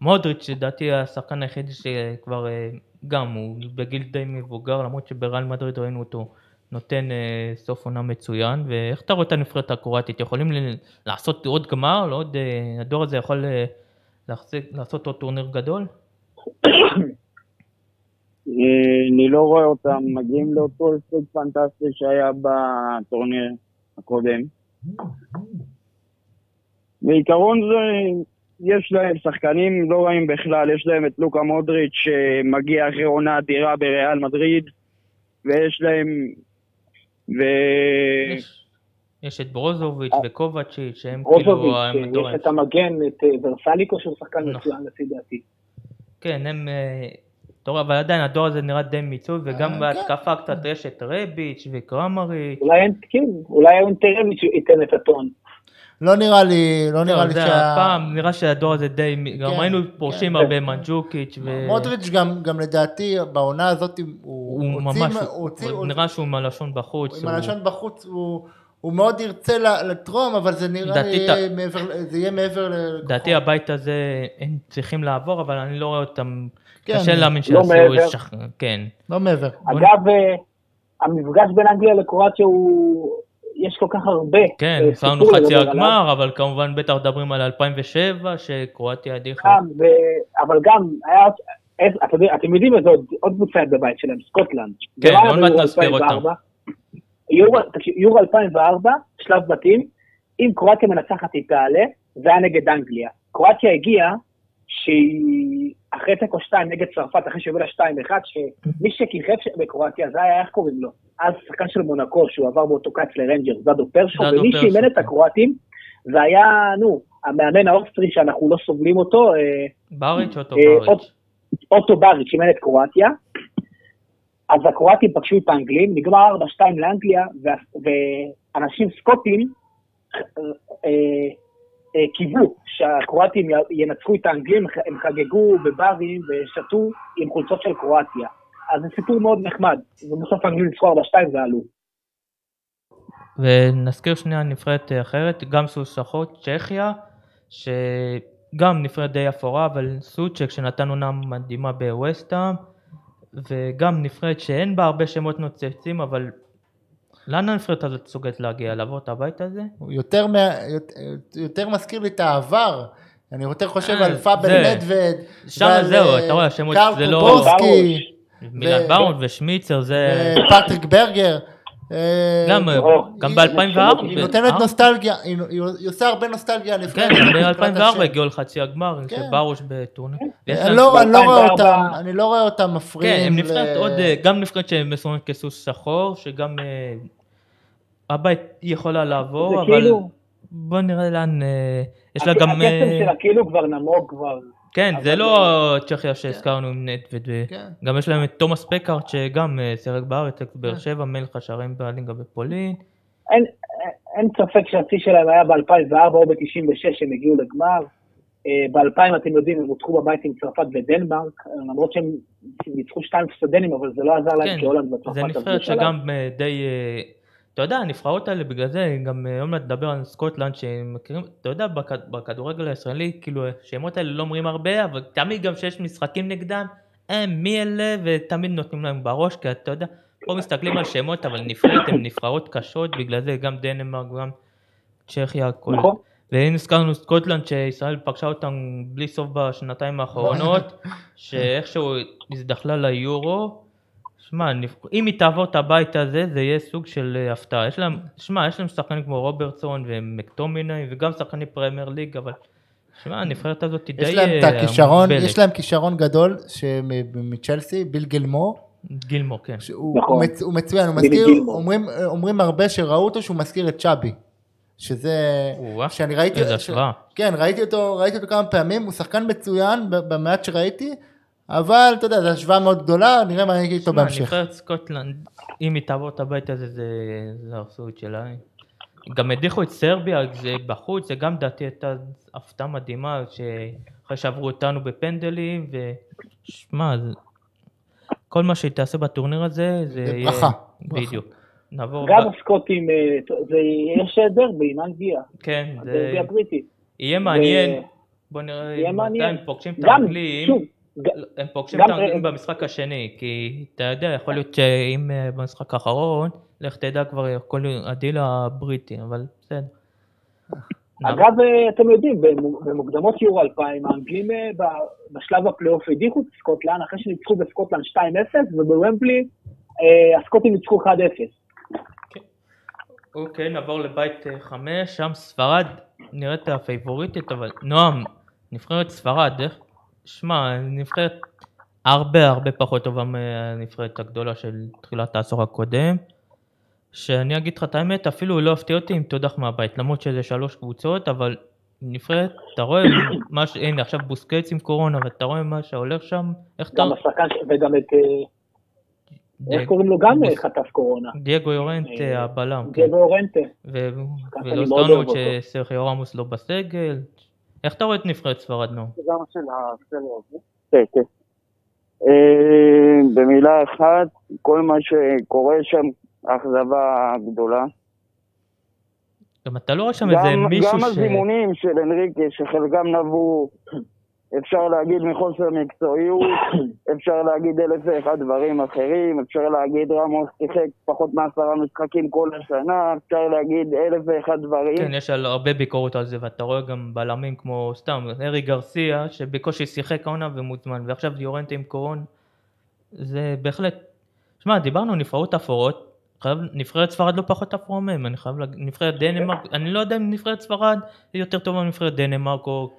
ומודריץ' לדעתי השחקן היחיד שכבר אה, גם הוא בגיל די מבוגר, למרות שבריאל מדריד ראינו אותו נותן אה, סוף עונה מצוין, ואיך אתה רואה את הנבחרת הקרואטית? יכולים לעשות עוד גמר? לא עוד, אה, הדור הזה יכול להחזיק, לעשות עוד טורניר גדול? אה, אני לא רואה אותם מגיעים לאותו הישג פנטסטי שהיה בטורניר הקודם. בעיקרון זה, יש להם שחקנים לא רעים בכלל, יש להם את לוקה מודריץ' שמגיע אחרי עונה אדירה בריאל מדריד, ויש להם... ו... יש, יש את ברוזוביץ' וקובצ'יץ', שהם כאילו אה, המדור יש את המגן, את אה, ורסליקו שהוא שחקן נכון. מצוין לפי דעתי. כן, הם... אה, אתה רואה, אבל עדיין הדור הזה נראה די מיצוי, וגם אה, בהתקפה קצת יש את רביץ' וקרמריץ'. אולי אין, כן, אולי אונטרביץ' ייתן את הטון. לא נראה לי, לא נראה לי שה... הפעם נראה שהדור הזה די... גם כן, ראינו פורשים כן. הרבה מנג'וקיץ' ו... מודריץ' גם, גם לדעתי בעונה הזאת הוא, הוא הוציא- ממש... הוא נראה שהוא עם הלשון בחוץ. עם הלשון בחוץ הוא, הוא מאוד ירצה ל- לתרום, אבל זה נראה לי ת- מעבר, זה יהיה מעבר לכוחו. לדעתי הבית הזה הם צריכים לעבור, אבל אני לא רואה אותם... כן, קשה להאמין לא שיעשו... מעבר. שח- כן. לא מעבר. אגב, אה, המפגש בין אנגליה לקרואטיה הוא... יש כל כך הרבה. כן, אה, עברנו סיפור חצי. הגמר, אבל כמובן בטח מדברים על 2007, שקרואטיה הדיחה. גם, ו- אבל גם, היה... איזה- אתם יודעים- אתם יודעים איזה עוד- קבוצה בבית שלהם, סקוטלנד. כן, לא עוד מעט נזכיר 2004. יורו, תקשיב, יורו 2004, שלב בתים, אם קרואטיה מנצחת היא תעלה, זה היה נגד אנגליה. קרואטיה הגיעה, שהיא אחרי תיקו 2 נגד צרפת, אחרי שהובילה 2-1, שמי שכיכב בקרואטיה זה היה, איך קוראים לו? אז שחקן של מונקו, שהוא עבר באותו קיץ לריינג'רס, דאדו פרשו, ומי שאימן את. הקרואטים, זה היה, נו, המאמן האוסטרי שאנחנו לא סובלים אותו, אה, בריץ' אוטו אה, בריץ'. אוטו בריץ' אימן את קרואטיה, אז הקרואטים פגשו את האנגלים, נגמר 4-2 לאנגליה, ואנשים סקוטים אה, אה, קיוו שהקרואטים ינצחו את האנגלים, הם חגגו בברים ושתו עם חולצות של קרואטיה. אז זה סיפור מאוד נחמד, ובסוף האנגלים ניצחו 4-2 ועלו. ונזכיר שנייה נבחרת אחרת, גם סוס שחור, צ'כיה, שגם נבחרת די אפורה, אבל סוצ'ק שנתן עונה מדהימה בווסטהאם, וגם נבחרת שאין בה הרבה שמות נוצצים, אבל לאן הנבחרת הזאת מסוגלת להגיע? לעבור את הבית הזה? הוא יותר, מה, יותר, יותר מזכיר לי את העבר. אני יותר חושב אה, על פאבל. נדווד. שם זהו, אה, אתה רואה, השמות קרל זה לא- קובורסקי, מילן ו- באונד ושמיצר זה... פטריק ברגר. אה, גם, גם היא- ב-2004. היא נותנת נוסטלגיה, היא עושה הרבה נוסטלגיה. כן, גם לקראת ב-2004 השם. הגיעו לחצי הגמר, כן. שברוש בטורניר. אני להם- לא לא רואה ב- אותם, 2004 אני לא רואה אותם מפריעים. כן, הם נבחרת עוד, אה, גם נבחרת שמסומנת כסוס שחור, שגם אה, הבית יכולה לעבור, אבל כאילו- בוא נראה לאן, אה, יש לה גם, הקסם אה, שלה כאילו כבר נמוג כבר. כן, זה לא צ'כיה שהזכרנו עם נטווד, כן. גם יש להם את תומאס פקארט שגם אה, שיחק בארץ, באר שבע, מלך השערים בלינגה בפולין, אין, אין ספק שהשיא שלהם היה ב-2004 או ב-96 שהם הגיעו לגמר. ב-2000 אתם יודעים, הם הותחו בבית עם צרפת ודנמרק, למרות שהם ניצחו שתיים סטודנים, אבל זה לא עזר להם כן, כי הולנד זה וצרפת עבדו נבחרת. שגם אה, די, אה, אתה יודע, הנבחרות האלה בגלל זה, גם אה, עוד מעט נדבר על סקוטלנד, שמכירים, אתה יודע, בכ- בכדורגל הישראלי, כאילו, השמות האלה לא אומרים הרבה, אבל תמיד גם כשיש משחקים נגדם, הם מי אלה, ותמיד נותנים להם בראש, כי אתה יודע, פה מסתכלים על שמות, אבל נבחרת הן נבחרות קשות, בגלל זה גם דנמרק, גם צ'כיה, הכל. נכון. ואם הזכרנו סקוטלנד שישראל פגשה אותם בלי סוף בשנתיים האחרונות, שאיכשהו הזדחלה ליורו, שמע, אם היא תעבור את הבית הזה, זה יהיה סוג של אה, הפתעה. יש להם, שמע, יש להם שחקנים כמו רוברטסון ומקטומיני, וגם שחקני פרמייר ליג, אבל שמע, הנבחרת הזאת היא די... יש להם את אה, הכישרון. יש להם כישרון גדול שמ- מצ'לסי, ביל גילמור, גילמור, כן. שהוא נכון. הוא מצ- הוא מצוין, הוא מזכיר. אומרים, אומרים הרבה שראו אותו שהוא מזכיר את צ'אבי, שזה, שאני ראיתי, איזה ש- השוואה. כן, ראיתי אותו, ראיתי אותו כמה פעמים, הוא שחקן מצוין ב- במעט שראיתי, אבל אתה יודע, זו השוואה מאוד גדולה, נראה מה אני אגיד איתו שמע, בהמשך. נבחרת סקוטלנד, אם היא תעבור את הבית הזה, זה זה הרסו את שלה. גם הדיחו את סרביה, זה בחוץ, זה גם דעתי הייתה הפתעה מדהימה, שאחרי שעברו אותנו בפנדלים, ושמע, כל מה שהיא תעשה בטורניר הזה, זה זה יהיה... ברכה. בדיוק. נעבור... גם הסקוטים, אה, זה- יש דרבי עם אנגליה, כן, זה הדרבי הבריטי. יהיה מעניין. בוא נראה יהיה מעניין. פוגשים את גם, האנגלים. ג- הם פוגשים את האנגלים במשחק השני, כי אתה יודע, יכול להיות שאם אה, במשחק האחרון, לך תדע כבר להיות הדיל הבריטי, אבל בסדר. אגב, אה, אתם יודעים, במו- במוקדמות יורו 2000, האנגלים אה, בשלב הפלייאוף הדיחו את סקוטלנד אחרי שניצחו בסקוטלנד 2-0, ובוומבלי הסקוטים ניצחו 1-0. אוקיי, נעבור לבית חמש, שם ספרד נראית הפייבוריטית, אבל נועם, נבחרת ספרד, איך? שמע, נבחרת הרבה הרבה פחות טובה מהנבחרת הגדולה של תחילת העשור הקודם. שאני אגיד לך את האמת, אפילו לא הפתיע אותי אם תודח מהבית, למרות שזה שלוש קבוצות, אבל נבחרת, אתה רואה, מה ש... הנה עכשיו בוסקץ עם קורונה, ואתה רואה מה שהולך שם, איך אתה... גם השחקן, וגם את, אה, איך קוראים לו? גם אה, חטף קורונה. דייגו יורנט אה, הבלם, כן. דייגו שאני ולא מאוד הזכרנו אוהב אותו. שסרחיו רמוס לא בסגל. איך אתה רואה את נבחרת ספרד, נו? גם של הסלר. כן, כן. אה, במילה אחת, כל מה שקורה שם, אכזבה גדולה. גם אתה לא רואה שם גם, איזה מישהו גם ש... הזימונים של אנריקה, שחלקם נבעו, אפשר להגיד מחוסר מקצועיות, אפשר להגיד אלף ואחד דברים אחרים, אפשר להגיד רמוס שיחק פחות מעשרה משחקים כל השנה, אפשר להגיד אלף ואחד דברים. כן, יש על הרבה ביקורת על זה, ואתה רואה גם בלמים כמו סתם, ארי גרסיה, שבקושי שיחק העונה ומוזמן, ועכשיו יורנטה עם קורון. זה בהחלט... שמע, דיברנו נבחרות אפורות, חייב, נבחרת ספרד לא פחות אפורה מהם, אני חייב להגיד, נבחרת דנמרק, אני לא יודע אם נבחרת ספרד יותר טובה מנבחרת דנמרק או...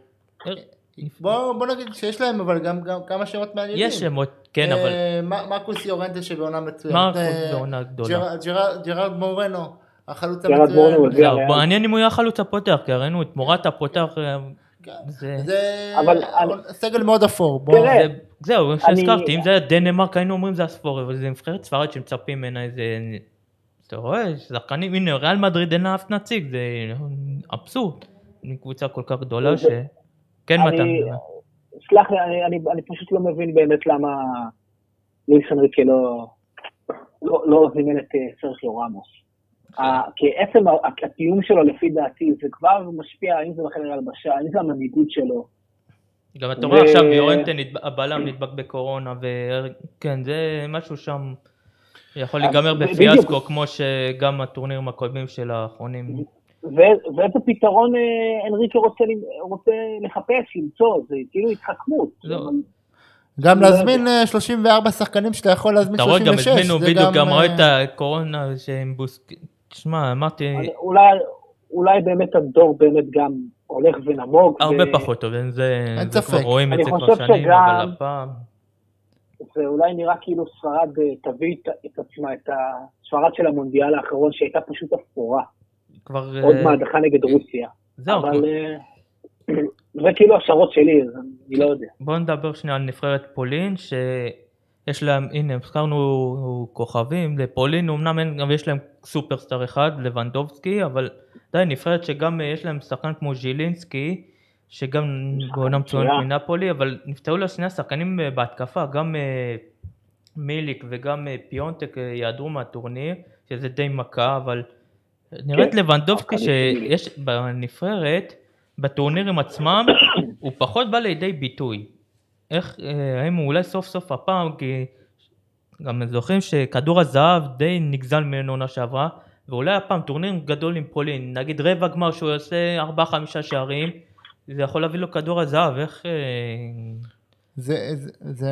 בוא בוא נגיד שיש להם אבל גם גם כמה שמות מעניינים. יש שמות, כן, אבל... אה, מ- מרקוס יורנטה שבעונה מצוינת. מרקוס אה, בעונה גדולה. ג'ר- ג'ר- ג'רארד מורנו, החלוץ המצוין. ויאריאל. מעניין אם הוא יהיה החלוץ הפותח, כי ראינו את מורטה פותח, אה, זה... זה אבל- סגל מאוד אפור. זהו, שהזכרתי, אם זה היה דנמרק היינו אומרים זה הספורט, אבל זה נבחרת ספרד שמצפים ממנה איזה... אתה רואה, שחקנים, הנה ריאל מדריד אין לה אף נציג, זה אבסורד. מקבוצה כל כך גדולה ש... כן אני- מתן. סלח לי, אני- אני- אני פשוט לא מבין באמת למה לואיס אנריקה לא- לא לא זימן את אה, סרחיו רמוס. ה- כי עצם הקיום שלו לפי דעתי זה כבר משפיע, האם זה בחדר הלבשה, האם זה המנהיגות שלו. גם אתה רואה עכשיו יורנטה, נדב- הבלם נדבק בקורונה, וכן, זה משהו שם יכול להיגמר. בפיאסקו, כמו שגם הטורנירים הקודמים של האחרונים. ו- ואיזה פתרון אה, אנריקה רוצה רוצה לחפש, למצוא, זה כאילו התחכמות. לא. גם לא להזמין אה, 34 שחקנים שאתה יכול להזמין אתה רואה, גם 36. הזמינו בדיוק, גם אה, ראית הקורונה שהם בוסק... תשמע, אמרתי, אולי, אולי באמת הדור באמת גם הולך ונמוג. הרבה ו- פחות טוב, זה, אין ספק. כבר רואים את אני זה כבר חושב שנים, שגם- אבל הפעם, זה אולי נראה כאילו ספרד אה, תביא את, את עצמה, את הספרד של המונדיאל האחרון שהייתה פשוט אפורה. כבר... עוד אה, מהדחה נגד רוסיה. זהו, אבל אה, זה כאילו השערות שלי, אז אני לא יודע. בואו נדבר שנייה על נבחרת פולין, שיש להם, הנה, הזכרנו כוכבים, לפולין אמנם אין, אבל יש להם סופרסטאר אחד, לבנדובסקי, אבל עדיין נבחרת שגם אה, יש להם שחקן כמו ז'ילינסקי, שגם בעונה מצוינת. מנפולי, אבל נפצעו לה שני השחקנים אה, בהתקפה, גם אה, מיליק וגם אה, פיונטק אה, יעדרו מהטורניר, שזה די מכה, אבל נראית כן, לבנדובסקי. שיש בנבחרת, בטורנירים עצמם, הוא פחות בא לידי ביטוי. איך, אה, האם הוא אולי סוף סוף הפעם, כי גם זוכרים שכדור הזהב די נגזל ממנו עונה שעברה, ואולי הפעם טורניר גדול עם פולין, נגיד רבע גמר שהוא יעשה 4-5 שערים, זה יכול להביא לו כדור הזהב, איך... זה, זה, זה,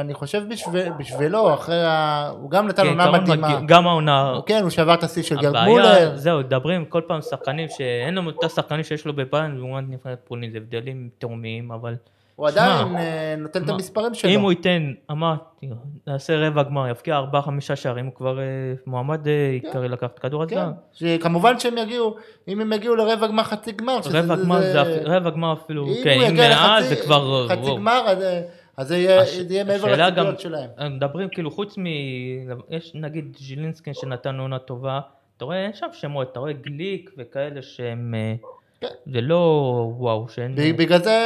אני חושב בשביל, בשבילו, אחרי ה... הוא גם נתן כן, עונה מדהימה. גם העונה... כן, הוא שבר את השיא של גרד מולר. זהו, מדברים כל פעם שחקנים שאין לנו את השחקנים שיש לו בביירן לעומת נבחרת פולין, זה הבדלים תאומיים, אבל הוא עדיין אה, נותן את המספרים שלו. אם הוא ייתן, אמרתי, נעשה רבע גמר, יבקיע 4-5 שערים, הוא כבר אה, מועמד אה, עיקרי לקחת כדור כן, הזהב. שכמובן שהם יגיעו, אם הם יגיעו לרבע גמר חצי גמר, רבע גמר זה אפ- רבע גמר אפילו, כן, הוא אם מעל זה כבר... חצי. גמר, אז, אז זה יהיה הש- זה יהיה מעבר לציפיות שלהם. מדברים כאילו חוץ מ... יש נגיד ז'ילינסקי שנתן עונה טובה, אתה רואה, אין שם שמות, אתה רואה גליק וכאלה שהם... אה, כן. זה לא וואו, שאין... ב- בגלל זה,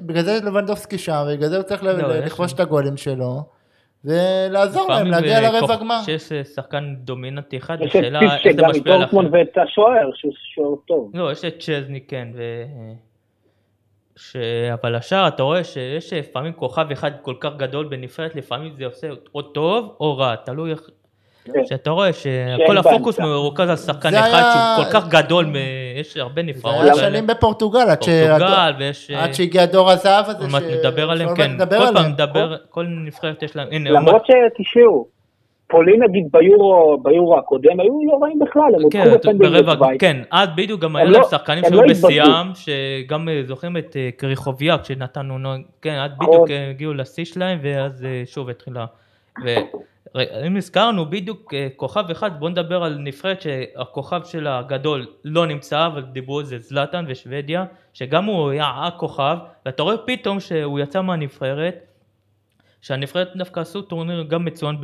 בגלל זה לבנדובסקי שם, ובגלל זה הוא צריך לא, יש לכבוש. את הגולים שלו. ולעזור להם להגיע אה, לרבע כוח- גמר. כשיש אה, שחקן דומיננטי אחד, יש את השאלה איך זה משפיע על מדורטמונד האחר. ואת השוער, שהוא שוער טוב. לא, יש את צ'זני, כן, ו... ש... אבל השאר, אתה רואה שיש לפעמים כוכב אחד כל כך גדול בנבחרת, לפעמים זה עושה או טוב או רע, תלוי איך... כן. שאתה רואה שכל הפוקוס. מרוכז על שחקן זה אחד היה- שהוא כל כך גדול, יש הרבה זה נבחרות היה. שנים בפורטוגל, עד ש- פורטוגל, ויש... עד שהגיע דור הזהב הזה, עוד נדבר עליהם, כן, כל פעם. נדבר, כל נבחרת יש להם, הנה, למרות שתשמעו, פולין נגיד ביורו, ביורו הקודם היו לא רעים בכלל, הם כן, הודחו בפנדל ברבע, בשוויץ. כן, אז בדיוק גם הם היה לא- להם שחקנים הם שהיו לא. בשיאם, שגם אה, זוכרים את אה, קריחוביאק שנתנו, נו- כן, אז נכון. בדיוק אה, הגיעו לשיא שלהם, ואז אה, שוב התחילה. ואם הזכרנו בדיוק אה, כוכב אחד, בואו נדבר על נבחרת שהכוכב שלה הגדול לא נמצא, אבל דיברו על זה זלאטן ושוודיה, שגם הוא היה הכוכב, ואתה רואה פתאום שהוא יצא מהנבחרת, שהנבחרת דווקא עשו טורניר גם מצוין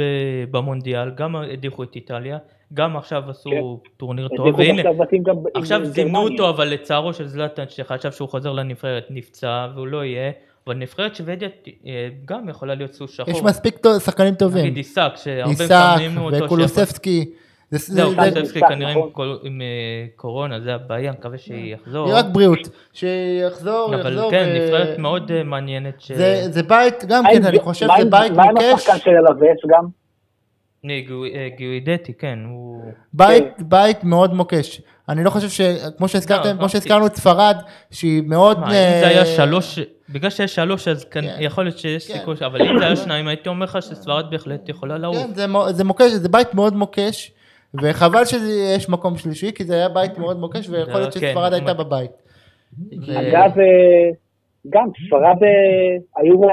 במונדיאל, גם הדיחו את איטליה, גם עכשיו עשו כן. טורניר טוב, והנה, עכשיו זימנו. אותו, אבל לצערו של זלאטן, שחשב שהוא חוזר לנבחרת, נפצע, והוא לא יהיה, אבל נבחרת שוודיה אה, גם יכולה להיות סוס שחור. יש מספיק שחקנים טובים. נגיד איסק, שהרבה איסק מסמנים אותו. שיכול- וקולוסבסקי. זה- זהו, זה- קולוסבסקי כנראה נכון. עם קול- עם אה, קורונה, זה הבעיה, מקווה שיחזור. היא רק בריאות. שיחזור, אבל יחזור. כן, ו- נבחרת מאוד אה, מעניינת. זה זה בית, גם כן, אני חושב, זה בית מה עם מוקש. השחקן של אלווס גם? גוי- אה, כן, הוא... בית, בית מאוד מוקש. אני לא חושב ש... כמו שהזכרתם, לא, כמו. שהזכרנו את ספרד, שהיא מאוד... מה, אם אה, זה היה שלוש, בגלל שיש שלוש אז כן. יכול להיות שיש כן. סיכוי, אבל אם זה היה שניים הייתי אומר לך שספרד בהחלט יכולה לעוף. כן, זה, מו- זה מוקש, זה בית מאוד מוקש, וחבל שיש מקום שלישי, כי זה היה בית מאוד מוקש, ויכול להיות כן, שספרד הייתה. בבית. אגב, אה, גם ספרד, אה, היורו,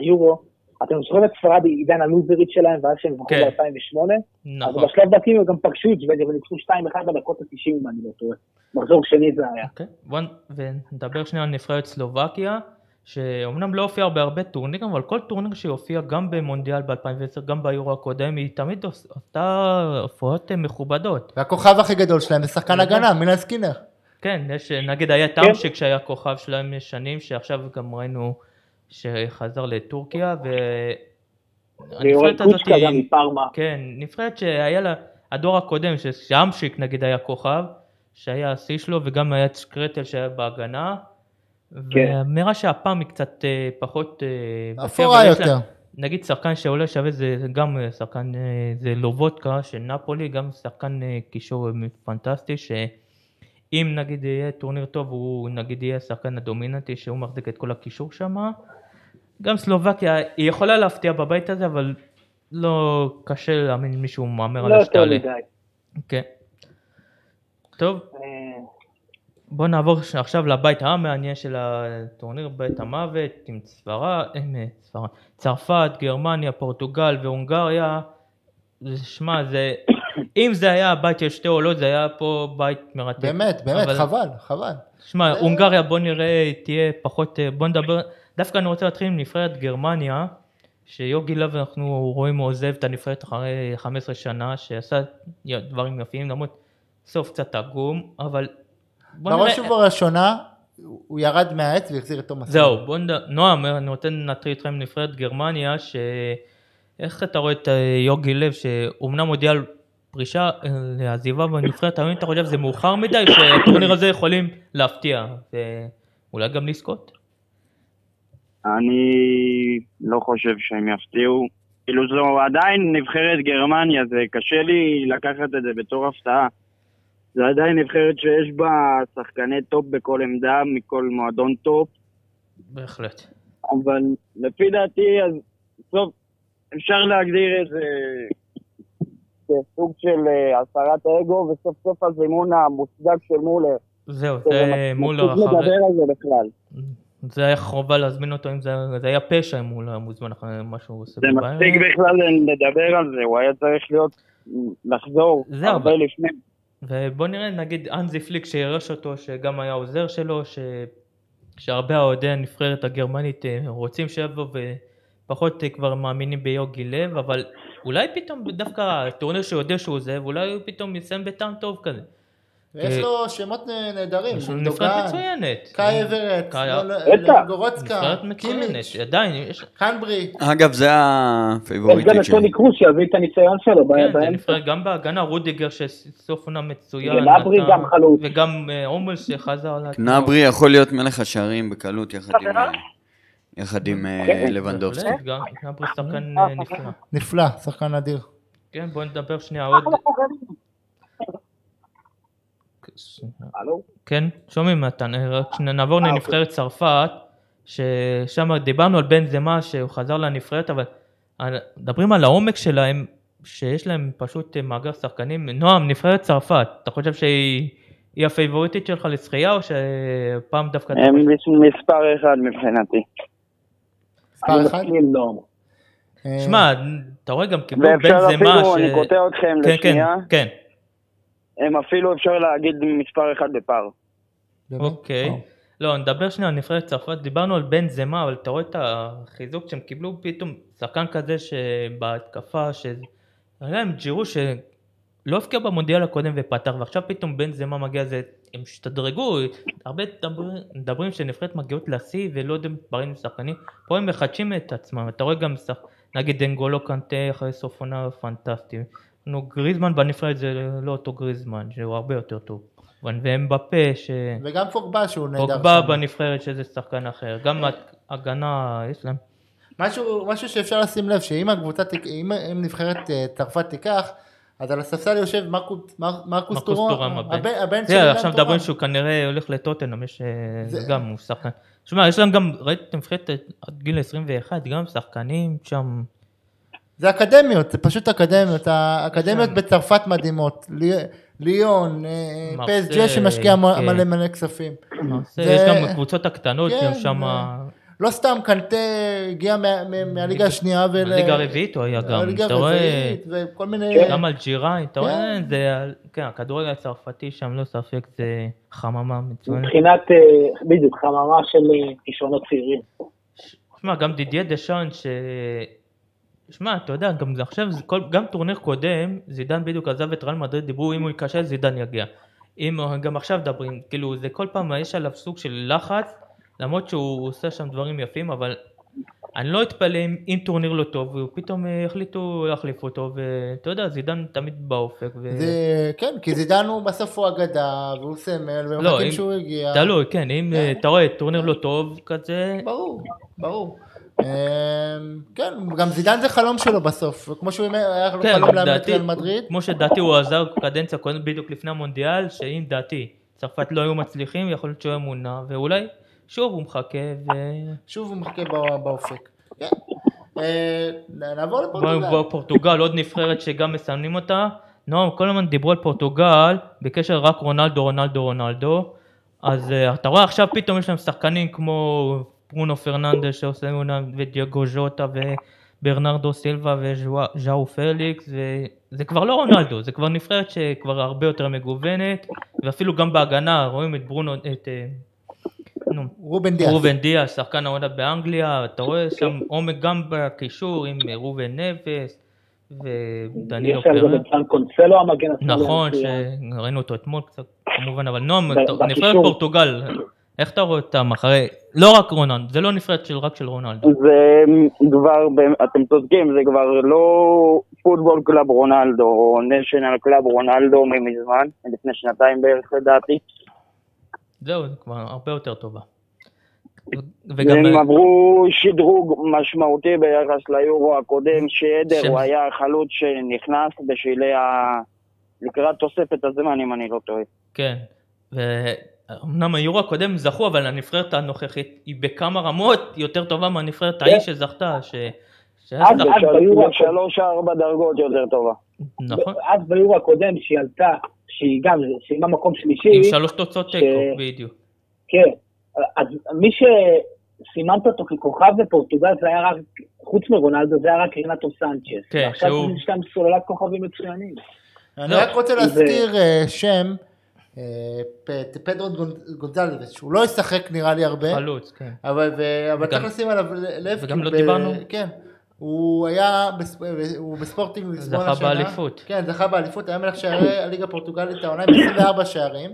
היורו אתם זוכרים את ספרד עידן הלוזרית שלהם, ואז שהם זכו כן. ב-2008? אז נכון. בשלב בתים הם גם פגשו את שוודיה וניצחו 2-1 בדקות ה-90 אם אני לא טועה. מחזור שני זה היה. אוקיי, בוא שנייה על נבחרת סלובקיה, שאומנם לא הופיעה בהרבה טורנירים, אבל כל טורניר שהיא הופיעה גם במונדיאל ב-2010, גם ביורו הקודם, היא תמיד עוש- עשתה הופעות אה, מכובדות. והכוכב הכי גדול שלהם זה שחקן הגנה, מילה סקינר. כן, יש, נגיד היה טאמשק שהיה כוכב שלהם שנים, שעכשיו גם ראינו שחזר לטורקיה, והנבחרת הזאת קוצ'קה גם היא. כן, נבחרת שהיה לה, הדור הקודם, שאמשיק נגיד היה כוכב, שהיה השיא שלו, וגם היה את שקרטל שהיה בהגנה, כן. ונראה שהפעם היא קצת אה, פחות... אה, אפורה לה- יותר. נגיד שחקן שעולה שווה זה גם אה, שחקן, זה לובודקה של נפולי, גם שחקן קישור פנטסטי, שאם נגיד יהיה טורניר טוב, הוא נגיד יהיה השחקן הדומיננטי שהוא מחזיק את כל הקישור שם. גם סלובקיה, היא יכולה להפתיע בבית הזה, אבל לא קשה להאמין מישהו מהמר לא עליה יותר שתעלה. מדי. כן. טוב, אה, בוא נעבור ש- עכשיו לבית המעניין של הטורניר, בית המוות, עם ספרד, עם, אה, צרפת, גרמניה, פורטוגל והונגריה. זה- שמע, זה, אם זה היה הבית של שתי עולות, זה היה פה בית מרתק. באמת, באמת, אבל- חבל, חבל. שמע, הונגריה בוא נראה, תהיה פחות, אה, בוא נדבר, דווקא אני רוצה להתחיל עם נבחרת גרמניה, שיוגי לב אנחנו רואים הוא עוזב את הנבחרת אחרי 15 שנה, שעשה דברים יפים, למרות סוף קצת עגום, אבל בראש ובראשונה, הוא ירד מהעץ והחזיר את תומאס. זהו, בוא נד... נועם, אני רוצה להתחיל איתכם עם נבחרת גרמניה, ש... איך אתה רואה את אה, יוגי לב, שאומנם הודיע על פרישה, אה, לעזיבה בנבחרת, האם אתה חושב שזה מאוחר מדי, שהטורניר הזה יכולים להפתיע, ואולי גם לזכות? אני לא חושב שהם יפתיעו. כאילו זו עדיין נבחרת גרמניה, זה קשה לי לקחת את זה בתור הפתעה. זה עדיין נבחרת שיש בה שחקני טופ בכל עמדה, מכל מועדון טופ, בהחלט. אבל לפי דעתי, אז בסוף אפשר להגדיר איזה סוג של אה, הסרת אגו, וסוף סוף הזימון המוצדק של מולר. זהו, זה זה מולר אחרי... לדבר על זה בכלל. זה היה חובה להזמין אותו, אם זה, זה היה פשע אם מולר היה מוזמן אחרי מה שהוא עושה זה. מספיק בכלל לדבר על זה, הוא היה צריך להיות, לחזור זהו, הרבה אבל- לפני. ובוא נראה נגיד אנזי פליק שירש אותו שגם היה עוזר שלו ש... שהרבה אוהדי הנבחרת הגרמנית אה, רוצים שיבוא ופחות אה, כבר מאמינים ביוגי לב אבל אולי פתאום דווקא הטורניר שהוא יודע שהוא עוזב אולי הוא פתאום יסיים בטעם טוב כזה ויש כי- לו שמות נהדרים, יש גונדוגן, נבחרת מצוינת. קאי אברט. גורוצקה, נבחרת מצוינת, קימיץ', עדיין. קנברי, אגב, זה יש גם הפייבוריטית את שלי. טוני קרוס שיביא את הניסיון שלו כן, זה באמצע. גם בהגנה, רודיגר שסוף עונה מצוין. ונברי גם חלוץ. וגם אה, עומל שחזר לה... נברי יכול להיות מלך השערים בקלות יחד עם... אה, יחד עם אה, כן, לבנדובסקי. בהחלט, גם נברי שחקן אה, נפלא. נפלא, שחקן אדיר. כן, בוא נדבר שנייה עוד... הלו? כן, שומעים מתן, אה, רק שנייה, נעבור אה, לנבחרת צרפת, ששם דיברנו על בן זמה שהוא חזר לנבחרת, אבל מדברים על העומק שלהם, שיש להם פשוט אה, מאגר שחקנים. נועם, נבחרת צרפת, אתה חושב שהיא היא הפייבוריטית שלך לשחייה, או שפעם דווקא... הם מספר אחד מבחינתי. מספר אחד. שמע, אתה רואה גם קיבלו בן ואפשר זמה, אפילו, אני קוטע אתכם כן, כן, לשנייה, כן, הם אפילו אפשר להגיד מספר אחד בפער. אוקיי. או. לא, נדבר שנייה על נבחרת צרפת, דיברנו על בן זמה, אבל אתה רואה את החיזוק שהם קיבלו? פתאום, שחקן כזה שבהתקפה, ש... היה להם ג'ירו שלא הבקיע במונדיאל הקודם ופתח, ועכשיו פתאום בן זמה מגיע לזה, הם השתדרגו, הרבה מדברים, מדברים שנבחרת מגיעות לשיא ולא יודעים דברים עם שחקנים, פה הם מחדשים את עצמם, אתה רואה גם, שח... נגיד אנגולו קנטה אחרי סוף עונה פנטסטי, נו, גריזמן בנבחרת זה לא אותו גריזמן, שהוא הרבה יותר טוב, והם בפה, ש... וגם פוגבה שהוא נהדר. פוגבה. בנבחרת שזה שחקן אחר, גם הגנה יש להם. משהו, משהו שאפשר לשים לב, שאם הקבוצה, אם, אם נבחרת אה, צרפת תיקח, אז על הספסל יושב מרקוס, מר, מרקוס טורם, הבן. הבן, של אילן עכשיו טורם. מדברים שהוא כנראה הולך לטוטנאם, יש אה, זה גם הוא שחקן. שמע, יש להם גם, ראיתם נבחרת עד גיל 21, גם שחקנים שם, זה אקדמיות, זה פשוט אקדמיות, האקדמיות שם. בצרפת מדהימות, לי- ליון, אה, מרסיי, פסג'ה שמשקיע מ- כן. מלא מלא כספים. זה- יש גם הקבוצות הקטנות, כן, גם שם, לא סתם קנטה הגיע מה- מה- מהליגה השנייה ול... הליגה הרביעית הוא היה גם, אתה רואה, הרביעית וכל מיני... גם אלג'יראי, אתה רואה, כן. זה, כן, הכדורגל הצרפתי שם, לא ספק, זה חממה מצוינת. מבחינת, אה, בדיוק, חממה של אה, כישרונות צעירים. שמע, גם דידיה דשאן, ש... שמע, אתה יודע, גם עכשיו, זה כל... גם טורניר קודם, זידן בדיוק עזב את ריאל מדריד, דיברו אם הוא ייכשל, זידן יגיע. אם, גם עכשיו מדברים, כאילו, זה כל פעם, יש עליו סוג של לחץ, למרות שהוא עושה שם דברים יפים, אבל אני לא אתפלא אם, אם טורניר לא טוב, ופתאום אה, החליטו להחליף אותו, ואתה יודע, זידן תמיד באופק. ו... זה, כן, כי זידן הוא בסוף הוא אגדה, והוא סמל, לא, ומחכים אם- שהוא הגיע. תלוי, כן, אם אה, אתה רואה טורניר לא טוב כזה, ברור, ברור. אמ, כן, גם זידן זה חלום שלו בסוף, וכמו שהוא היה כן, חלום לאמן את ריאל מדריד, כמו שדעתי הוא עזר קדנציה קודם בדיוק לפני המונדיאל, שאם דעתי צרפת לא היו מצליחים, יכול להיות שהוא היה מונע, ואולי שוב הוא מחכה, ו... שוב הוא מחכה בא- באופק. כן. אה, נעבור לפורטוגל. בפורטוגל עוד נבחרת שגם מסמנים אותה, נועם כל הזמן דיברו על פורטוגל, בקשר רק רונלדו, רונלדו, רונלדו, אז אה, אתה רואה עכשיו פתאום יש להם שחקנים כמו ברונו פרננדס שעושה עונה, ודייגו ז'וטה וברנרדו סילבה וז'או פליקס, וזה כבר לא רונלדו, זה כבר נבחרת שכבר הרבה יותר מגוונת, ואפילו גם בהגנה רואים את ברונו, את אה, נו, רובן דיאס. רובן דיאס, שחקן העונה באנגליה, אתה רואה שם עומק גם בקישור עם רובן נבס ודנילו יש קונסלו המגן השמאלי נכון. שראינו אותו אתמול קצת, כמובן, אבל נועם, נבחרת. פורטוגל, איך אתה רואה אותם אחרי, לא רק רונלדו, זה לא נבחרת של רק של רונלדו. זה כבר, אתם צודקים, זה כבר לא football club רונלדו, או national club רונלדו ממזמן, לפני שנתיים בערך לדעתי. זהו, זה כבר הרבה יותר טובה. וגם, והם עברו שדרוג משמעותי ביחס ליורו הקודם, שעדר שם- הוא היה החלוץ שנכנס בשלהי ה... לקראת תוספת הזמן, אם אני לא טועה. כן, ואומנם היורו הקודם זכו, אבל הנבחרת הנוכחית היא בכמה רמות יותר טובה מהנבחרת ההיא שזכתה, ש... אז- אז ביורו הקודם- בשלוש-ארבע דרגות יותר טובה. נכון, אז ביורו הקודם שהיא עלתה, שהיא גם סיימה מקום שלישי, עם שלוש תוצאות תיקו, בדיוק. כן, אז מי שסימנת אותו ככוכב בפורטוגל זה היה רק, חוץ מרונלדו, זה היה רק רינטו סנצ'ס. כן, עכשיו שהוא- יש להם סוללת כוכבים מצוינים. אני רק רוצה להזכיר אה, שם, פדרו גונ- גונזלבס, שהוא לא ישחק נראה לי הרבה, חלוץ, כן. אבל ו- אבל צריך לשים עליו לב. וגם לא ב- דיברנו? כן. הוא היה, בספ- הוא בספורטינג ליסבון זכה השנה. באליפות. כן, זכה באליפות, היה מלך שערי הליגה הפורטוגלית העונה עם 24 שערים.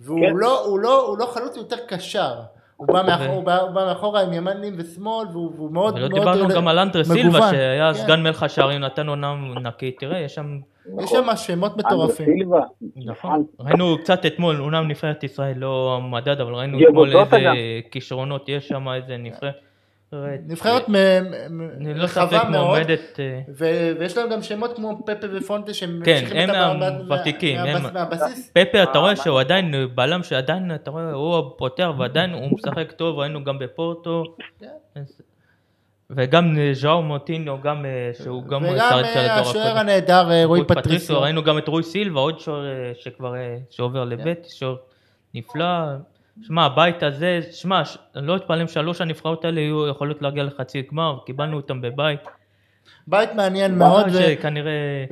והוא כן. לא, הוא לא, הוא לא חלוץ, הוא יותר קשר. הוא בא מאחור- הוא בא- הוא בא מאחורה עם ימנים ושמאל, והוא והוא מאוד ולא מאוד דיברנו גם על אנדרה סילבה מגוון. שהיה כן. סגן מלך השערים נתן עונה נקי תראה יש שם יש שם שמות מטורפים. סילבה. נכון ראינו קצת אתמול אומנם נבחרת ישראל לא המדד אבל ראינו אתמול איזה. כישרונות יש שם איזה נבחרת נבחרת לא רחבה מאוד. אה, ויש להם גם שמות כמו פפה ופונטה שהם כן, ממשיכים הם- מהבס- מהבסיס. פפה אתה רואה מה- שהוא עדיין בלם שעדיין אתה רואה הוא הפותח ועדיין הוא משחק טוב ראינו גם בפורטו כן. וגם ז'או מוטינו גם אה, שהוא גם וגם אה, השוער. הנהדר אה, רועי רוי פטריסיו. ראינו גם את רוי סילבה עוד שוער שכבר שעובר לבית שוער נפלא שמע הבית הזה שמע לא אתפלא אם שלוש הנבחרות האלה יהיו יכולות להגיע לחצי גמר קיבלנו אותם בבית בית מעניין מאוד. שכנראה.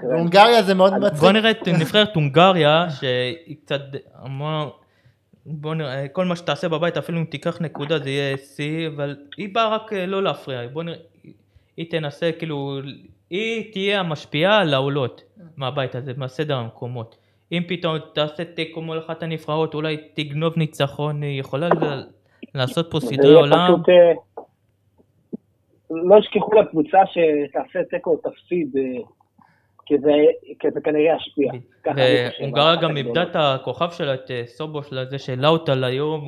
והונגריה זה מאוד מצחיק. בוא נראה את נבחרת הונגריה שהיא קצת אמרה בוא נראה כל מה שתעשה בבית אפילו אם תיקח נקודה זה יהיה שיא אבל היא באה רק אה, לא להפריע בוא נראה היא תנסה כאילו היא תהיה המשפיעה על העולות מהבית הזה מהסדר המקומות. אם פתאום תעשה תיקו מול אחת הנבחרות אולי תגנוב ניצחון היא יכולה לעשות פה סדרי עולם. פשוט, אה, לא ישכחו לקבוצה שתעשה תיקו או תפסיד, אה, כי זה- כי זה כנראה ישפיע. והונגריה גם. איבדה את הכוכב שלה, את אה, סובוש לזה שהעלה אותה ליום,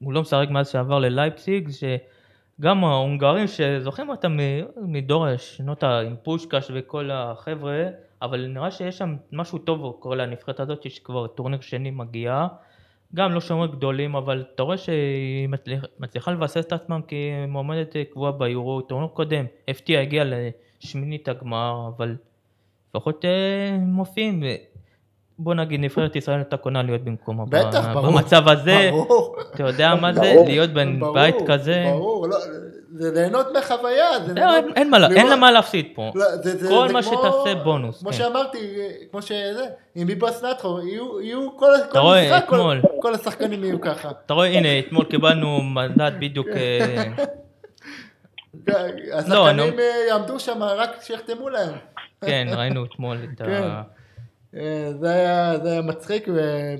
הוא- לא משחק מאז שעבר ללייפסיג, שגם ההונגרים שזוכרים אותם מדור השנות עם פושקש וכל החבר'ה, אבל נראה שיש שם משהו טוב קורה לנבחרת הזאת, שכבר טורניר שני מגיעה. גם לא שומר גדולים, אבל אתה רואה שהיא מצליח- מצליחה לבסס את עצמם כמועמדת אה, קבועה ביורו, טורניר קודם, הפתיע, הגיע לשמינית הגמר, אבל לפחות אה, מופיעים. בוא נגיד נבחרת ישראל הייתה קונה להיות במקומה. בטח, ב- ברור. במצב הזה, ברור. אתה יודע מה זה ברור. להיות בבית ברור, כזה, ברור, לא, זה ליהנות מחוויה. זה לא, ליהנות- אין- מה לה- אין לראות- לה מה להפסיד פה. לא, זה- זה- כל זה מה כמו- שתעשה בונוס, כמו כן. שאמרתי, כמו שזה, עם ביבוס נטחו, יהיו יהיו כל כל רואה, משחק, כל-. כל השחקנים יהיו ככה. אתה רואה הנה אתמול קיבלנו מדד בדיוק אה, השחקנים אני- אה, יעמדו שם רק כשיחתמו להם. כן ראינו אתמול את כן. ה... אה, זה היה זה היה מצחיק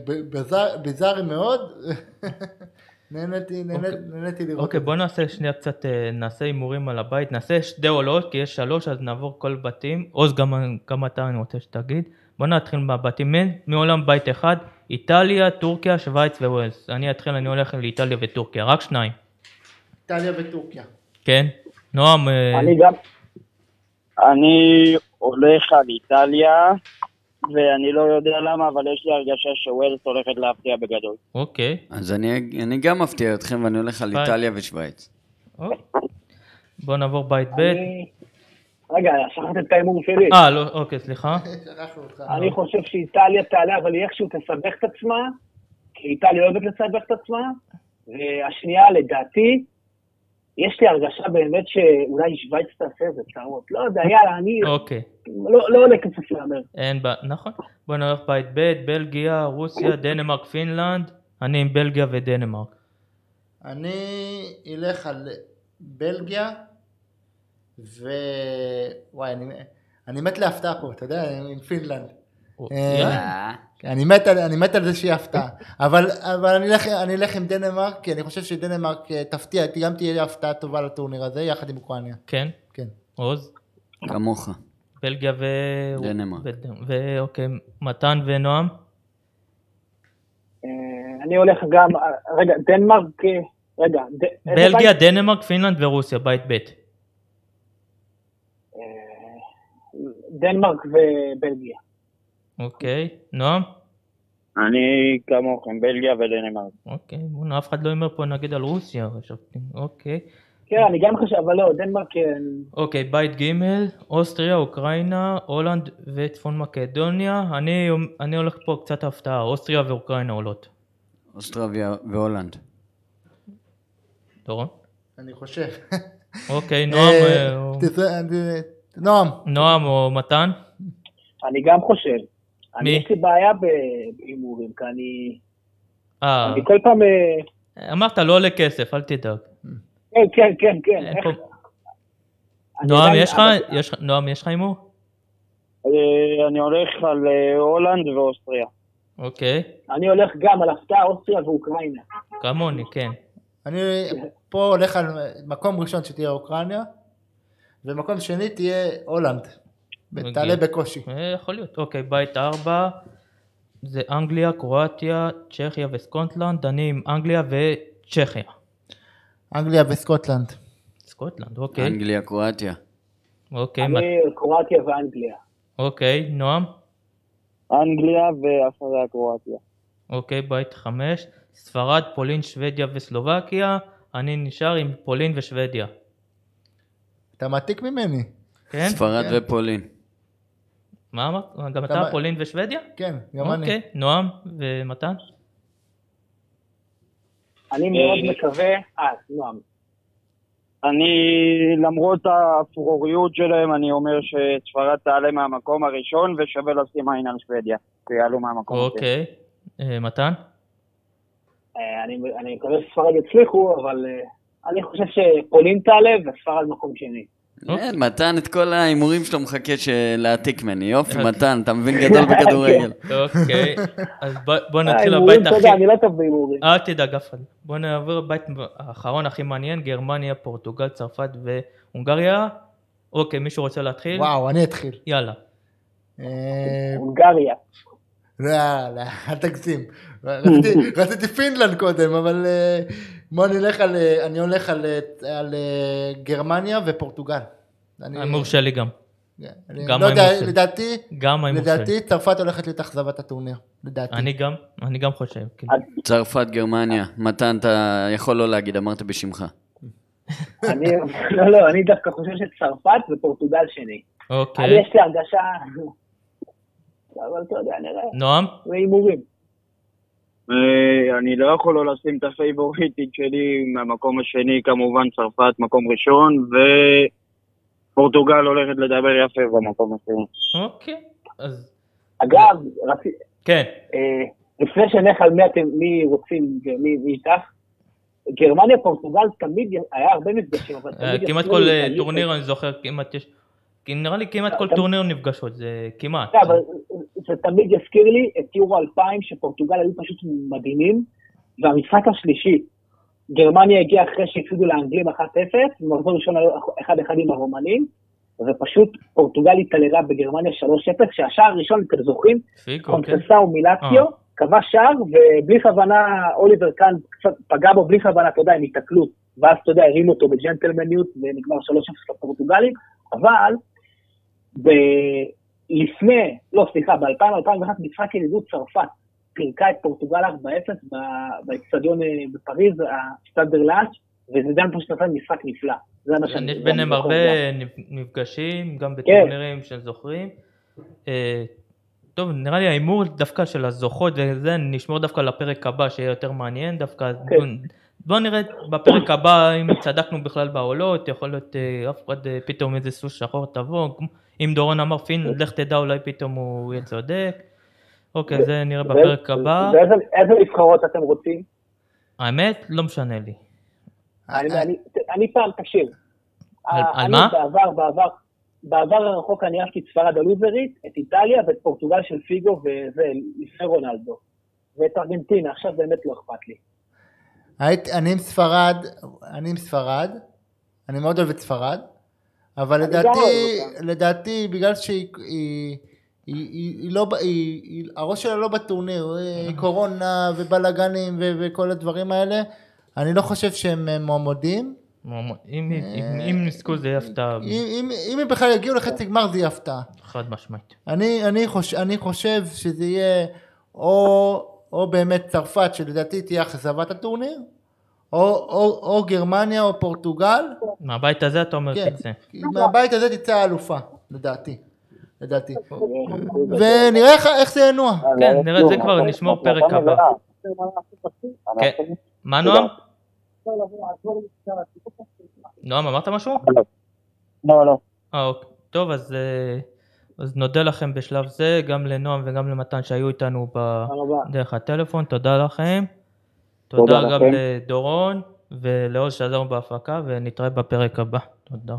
וביזארי מאוד. נהניתי נהניתי- נהניתי לראות אוקיי זה. בוא נעשה שנייה קצת אה, נעשה הימורים על הבית נעשה שתי עולות כי יש שלוש אז נעבור כל בתים עוז גם, גם אתה אני רוצה שתגיד בוא נתחיל מהבתים מעולם בית אחד איטליה טורקיה שווייץ וווילס אני אתחיל אני הולך לאיטליה וטורקיה רק שניים איטליה וטורקיה. כן נועם אה, אני גם, אני הולך על איטליה, ואני לא יודע למה, אבל יש לי הרגשה שווילס הולכת להפתיע בגדול. אוקיי אז אני, אני גם מפתיע אתכם ואני הולך על ביי. איטליה ושווייץ. אוקיי. בוא נעבור בית ב' אני... רגע, שכחת את ההימור שלי. אה לא אוקיי סליחה אותך. אני חושב שאיטליה תעלה, אבל היא איכשהו תסבך את עצמה, כי איטליה אוהבת לסבך את עצמה. והשנייה, לדעתי, יש לי הרגשה באמת שאולי שווייץ תעשה איזה טעות. לא יודע, יאללה, אני אוקיי לא לא עולה כסף להמר. אין בעיה, נכון. בוא נלך בית ב', בלגיה, רוסיה, דנמרק, פינלנד. אני עם בלגיה ודנמרק. אני אלך על בלגיה, ו... וואי, אני, אני מת להפתעה פה, אתה יודע, עם פינלנד. אה, יאללה. אני מת, על, אני מת על זה שיהיה הפתעה, אבל, אבל אני, אלך, אני אלך עם דנמרק, כי אני חושב שדנמרק אה, תפתיע, גם תהיה לי הפתעה טובה לטורניר הזה, יחד עם אוקראינה. כן, כן. עוז, כמוך. בלגיה ו... דנמרק. ו- ואוקיי, מתן ונועם. אה, אני הולך גם, רגע, דנמרק, רגע, בלגיה, בית? דנמרק, פינלנד ורוסיה, בית ב'. דנמרק ובלגיה. אוקיי, נועם? אני כמוכם, בלגיה ודנמרק. אוקיי, בוא'נה, אף אחד לא אומר פה נגיד על רוסיה. חשבתי. אוקיי. כן, אני גם חושב, אבל לא, דנמרק, אה, אוקיי, בית ג', אוסטריה, אוקראינה, הולנד וצפון מקדוניה. אני, אני הולך פה קצת הפתעה, אוסטריה ואוקראינה עולות. אוסטריה והולנד. דורון? אני חושב. אוקיי, נועם, אה, אה, נועם, נועם או מתן? אני גם חושב. אני? יש לי בעיה בהימורים, כי אני, אה, אני כל פעם, אה, אמרת לא עולה כסף, אל תדאג. כן, כן, כן, כן, יש לך, נועם, יש לך הימור? אה, אני הולך על אה, הולנד ואוסטריה. אוקיי, אני הולך גם על הפתעה, אוסטריה ואוקראינה. כמוני, כן. אני פה הולך על מקום ראשון שתהיה אוקראינה, ומקום שני תהיה הולנד. תעלה בקושי. אה, יכול להיות. אוקיי, בית ארבע, זה אנגליה, קרואטיה, צ'כיה וסקוטלנד, אני עם אנגליה וצ'כיה. אנגליה וסקוטלנד. סקוטלנד, אוקיי. אנגליה, קרואטיה. אוקיי, אני קרואטיה ואנגליה. אוקיי, נועם. אנגליה ואחריה קרואטיה. אוקיי, בית חמש, ספרד, פולין, שוודיה וסלובקיה, אני נשאר עם פולין ושוודיה. אתה מעתיק ממני. כן? ספרד כן. ופולין. מה אמרת? גם אתה פולין ושוודיה? כן, גם אני. אוקיי, נועם ומתן? אני מאוד מקווה... אה, נועם. אני, למרות האפרוריות שלהם, אני אומר שספרד תעלה מהמקום הראשון ושווה לשים עין על שוודיה, שיעלו מהמקום הזה. אוקיי. אה, מתן? אה, אני אני מקווה שספרד יצליחו, אבל אה, אני חושב שפולין תעלה וספרד מקום שני. אוקיי. כן, מתן את כל ההימורים שלו מחכה להעתיק ממני. יופי, אוקיי. מתן, אתה מבין גדול בכדורגל. אוקיי, אז בוא- בוא נתחיל אתה הכי... אני לא טוב בהימורים. אל תדאג אף אחד. בוא נעבור לבית האחרון הכי מעניין, גרמניה, פורטוגל, צרפת והונגריה. אוקיי, מישהו רוצה להתחיל? וואו, אני אתחיל. יאללה. אה, הונגריה. לא, לא, אל תגזים. רציתי- רציתי פינלנד קודם, אבל אה, בוא נלך על, אה, אני הולך על, אה, על אה, גרמניה ופורטוגל. אני- ההימור שלי גם. אני גם לא יודע, שלי. לדעתי, גם. לדעתי צרפת הולכת להתאכזבת הטורניר. לדעתי. אני גם, אני גם חושב. כן. צרפת, גרמניה. מתן, אתה יכול לא להגיד, אמרת בשמך. אני, לא, לא, אני דווקא חושב שצרפת ופורטוגל שני. אני, אוקיי. יש לי הרגשה... אבל אתה יודע, נראה. נועם? זה הימורים. אה, אני לא יכול לא לשים את הפייבוריטית שלי מהמקום השני, כמובן צרפת מקום ראשון, ופורטוגל הולכת לדבר יפה במקום השני. אוקיי. אז אגב, רצי, כן. אה, לפני שנלך על מי אתם, מי רוצים ומי מי איתך, גרמניה, פורטוגל, תמיד היה הרבה מפגשים, אבל אה, תמיד... כמעט כל אה, טורניר אני זוכר, כמעט יש... כי נראה לי כמעט כל טורניר נפגשות, זה כמעט. זה תמיד יזכיר לי את יורו 2000, שפורטוגל היו פשוט מדהימים, והמשחק השלישי, גרמניה הגיעה אחרי שהפסידו לאנגלים 1-0, במחזור ראשון היו 1-1 עם הרומנים, ופשוט פורטוגל התעללה בגרמניה 3-0, שהשער הראשון, אתם זוכרים, כן. קונפסאו מילציו, אה. כבש שער, ובלי כוונה אוליבר קאן פגע בו בלי כוונה, אתה יודע, עם היתקלות, ואז אתה יודע, הרים אותו בג'נטלמניות, ונגמר 3-0 לפורטוגלים, אבל ב- לפני, לא סליחה, ב-2000-2001 משחק ידידות צרפת פירקה את פורטוגל 4-0 ב- באצטדיון אה, בפריז, הסטאד ברלאץ', וזידן פשוט נתן משחק נפלא. זה מה שאני... יש ביניהם הרבה גם. מפגשים, גם כן. בטורנירים שזוכרים. אה, טוב, נראה לי ההימור דווקא של הזוכות וזה, נשמור דווקא לפרק הבא שיהיה יותר מעניין, דווקא כן. בוא- בוא נראה בפרק הבא אם צדקנו בכלל בעולות, יכול להיות אה, אף אחד פתאום איזה סוס שחור תבוא, אם דורון אמר פינלנד, לך תדע אולי פתאום הוא יהיה צודק. אוקיי, זה נראה בפרק הבא. ואיזה איזה נבחרות אתם רוצים? האמת, לא משנה לי. אני, אני, אני פעם, תקשיב. על- אה, מה? בעבר, בעבר, בעבר הרחוק אני אהבתי את ספרד הלוזרית, את איטליה ואת פורטוגל של פיגו וזה, לפני רונלדו. ואת ארגנטינה, עכשיו באמת לא אכפת לי. אני עם ספרד, אני עם ספרד, אני מאוד אוהב את ספרד, אבל לדעתי. לדעתי בגלל שהיא, היא, היא, היא, היא לא, היא, היא, הראש שלה לא בטורניר, היא קורונה ובלאגנים וכל הדברים האלה, אני לא חושב שהם אה, מועמדים, אם, אם נסקו זה יהיה הפתעה אם, הם בכלל יגיעו לחצי גמר זה יהיה הפתעה. חד משמעית. אני, אני, חוש, אני חושב שזה יהיה או באמת צרפת שלדעתי תהיה אכזבת הטורניר, או, או, או גרמניה או פורטוגל, מהבית הזה אתה אומר כן, תצא. מהבית הזה תצא האלופה, לדעתי. לדעתי. ונראה איך, איך זה ינוע. כן, נראה, זה כבר נשמור פרק הבא. כן. מה נועם? נועם, אמרת משהו? לא, לא. אה, אוקיי. טוב, אז, אה, אז נודה לכם בשלב זה, גם לנועם וגם למתן שהיו איתנו. דרך הטלפון, תודה לכם. תודה גם לכם. לדורון ולעוז שעזרנו בהפקה, ונתראה בפרק הבא. תודה.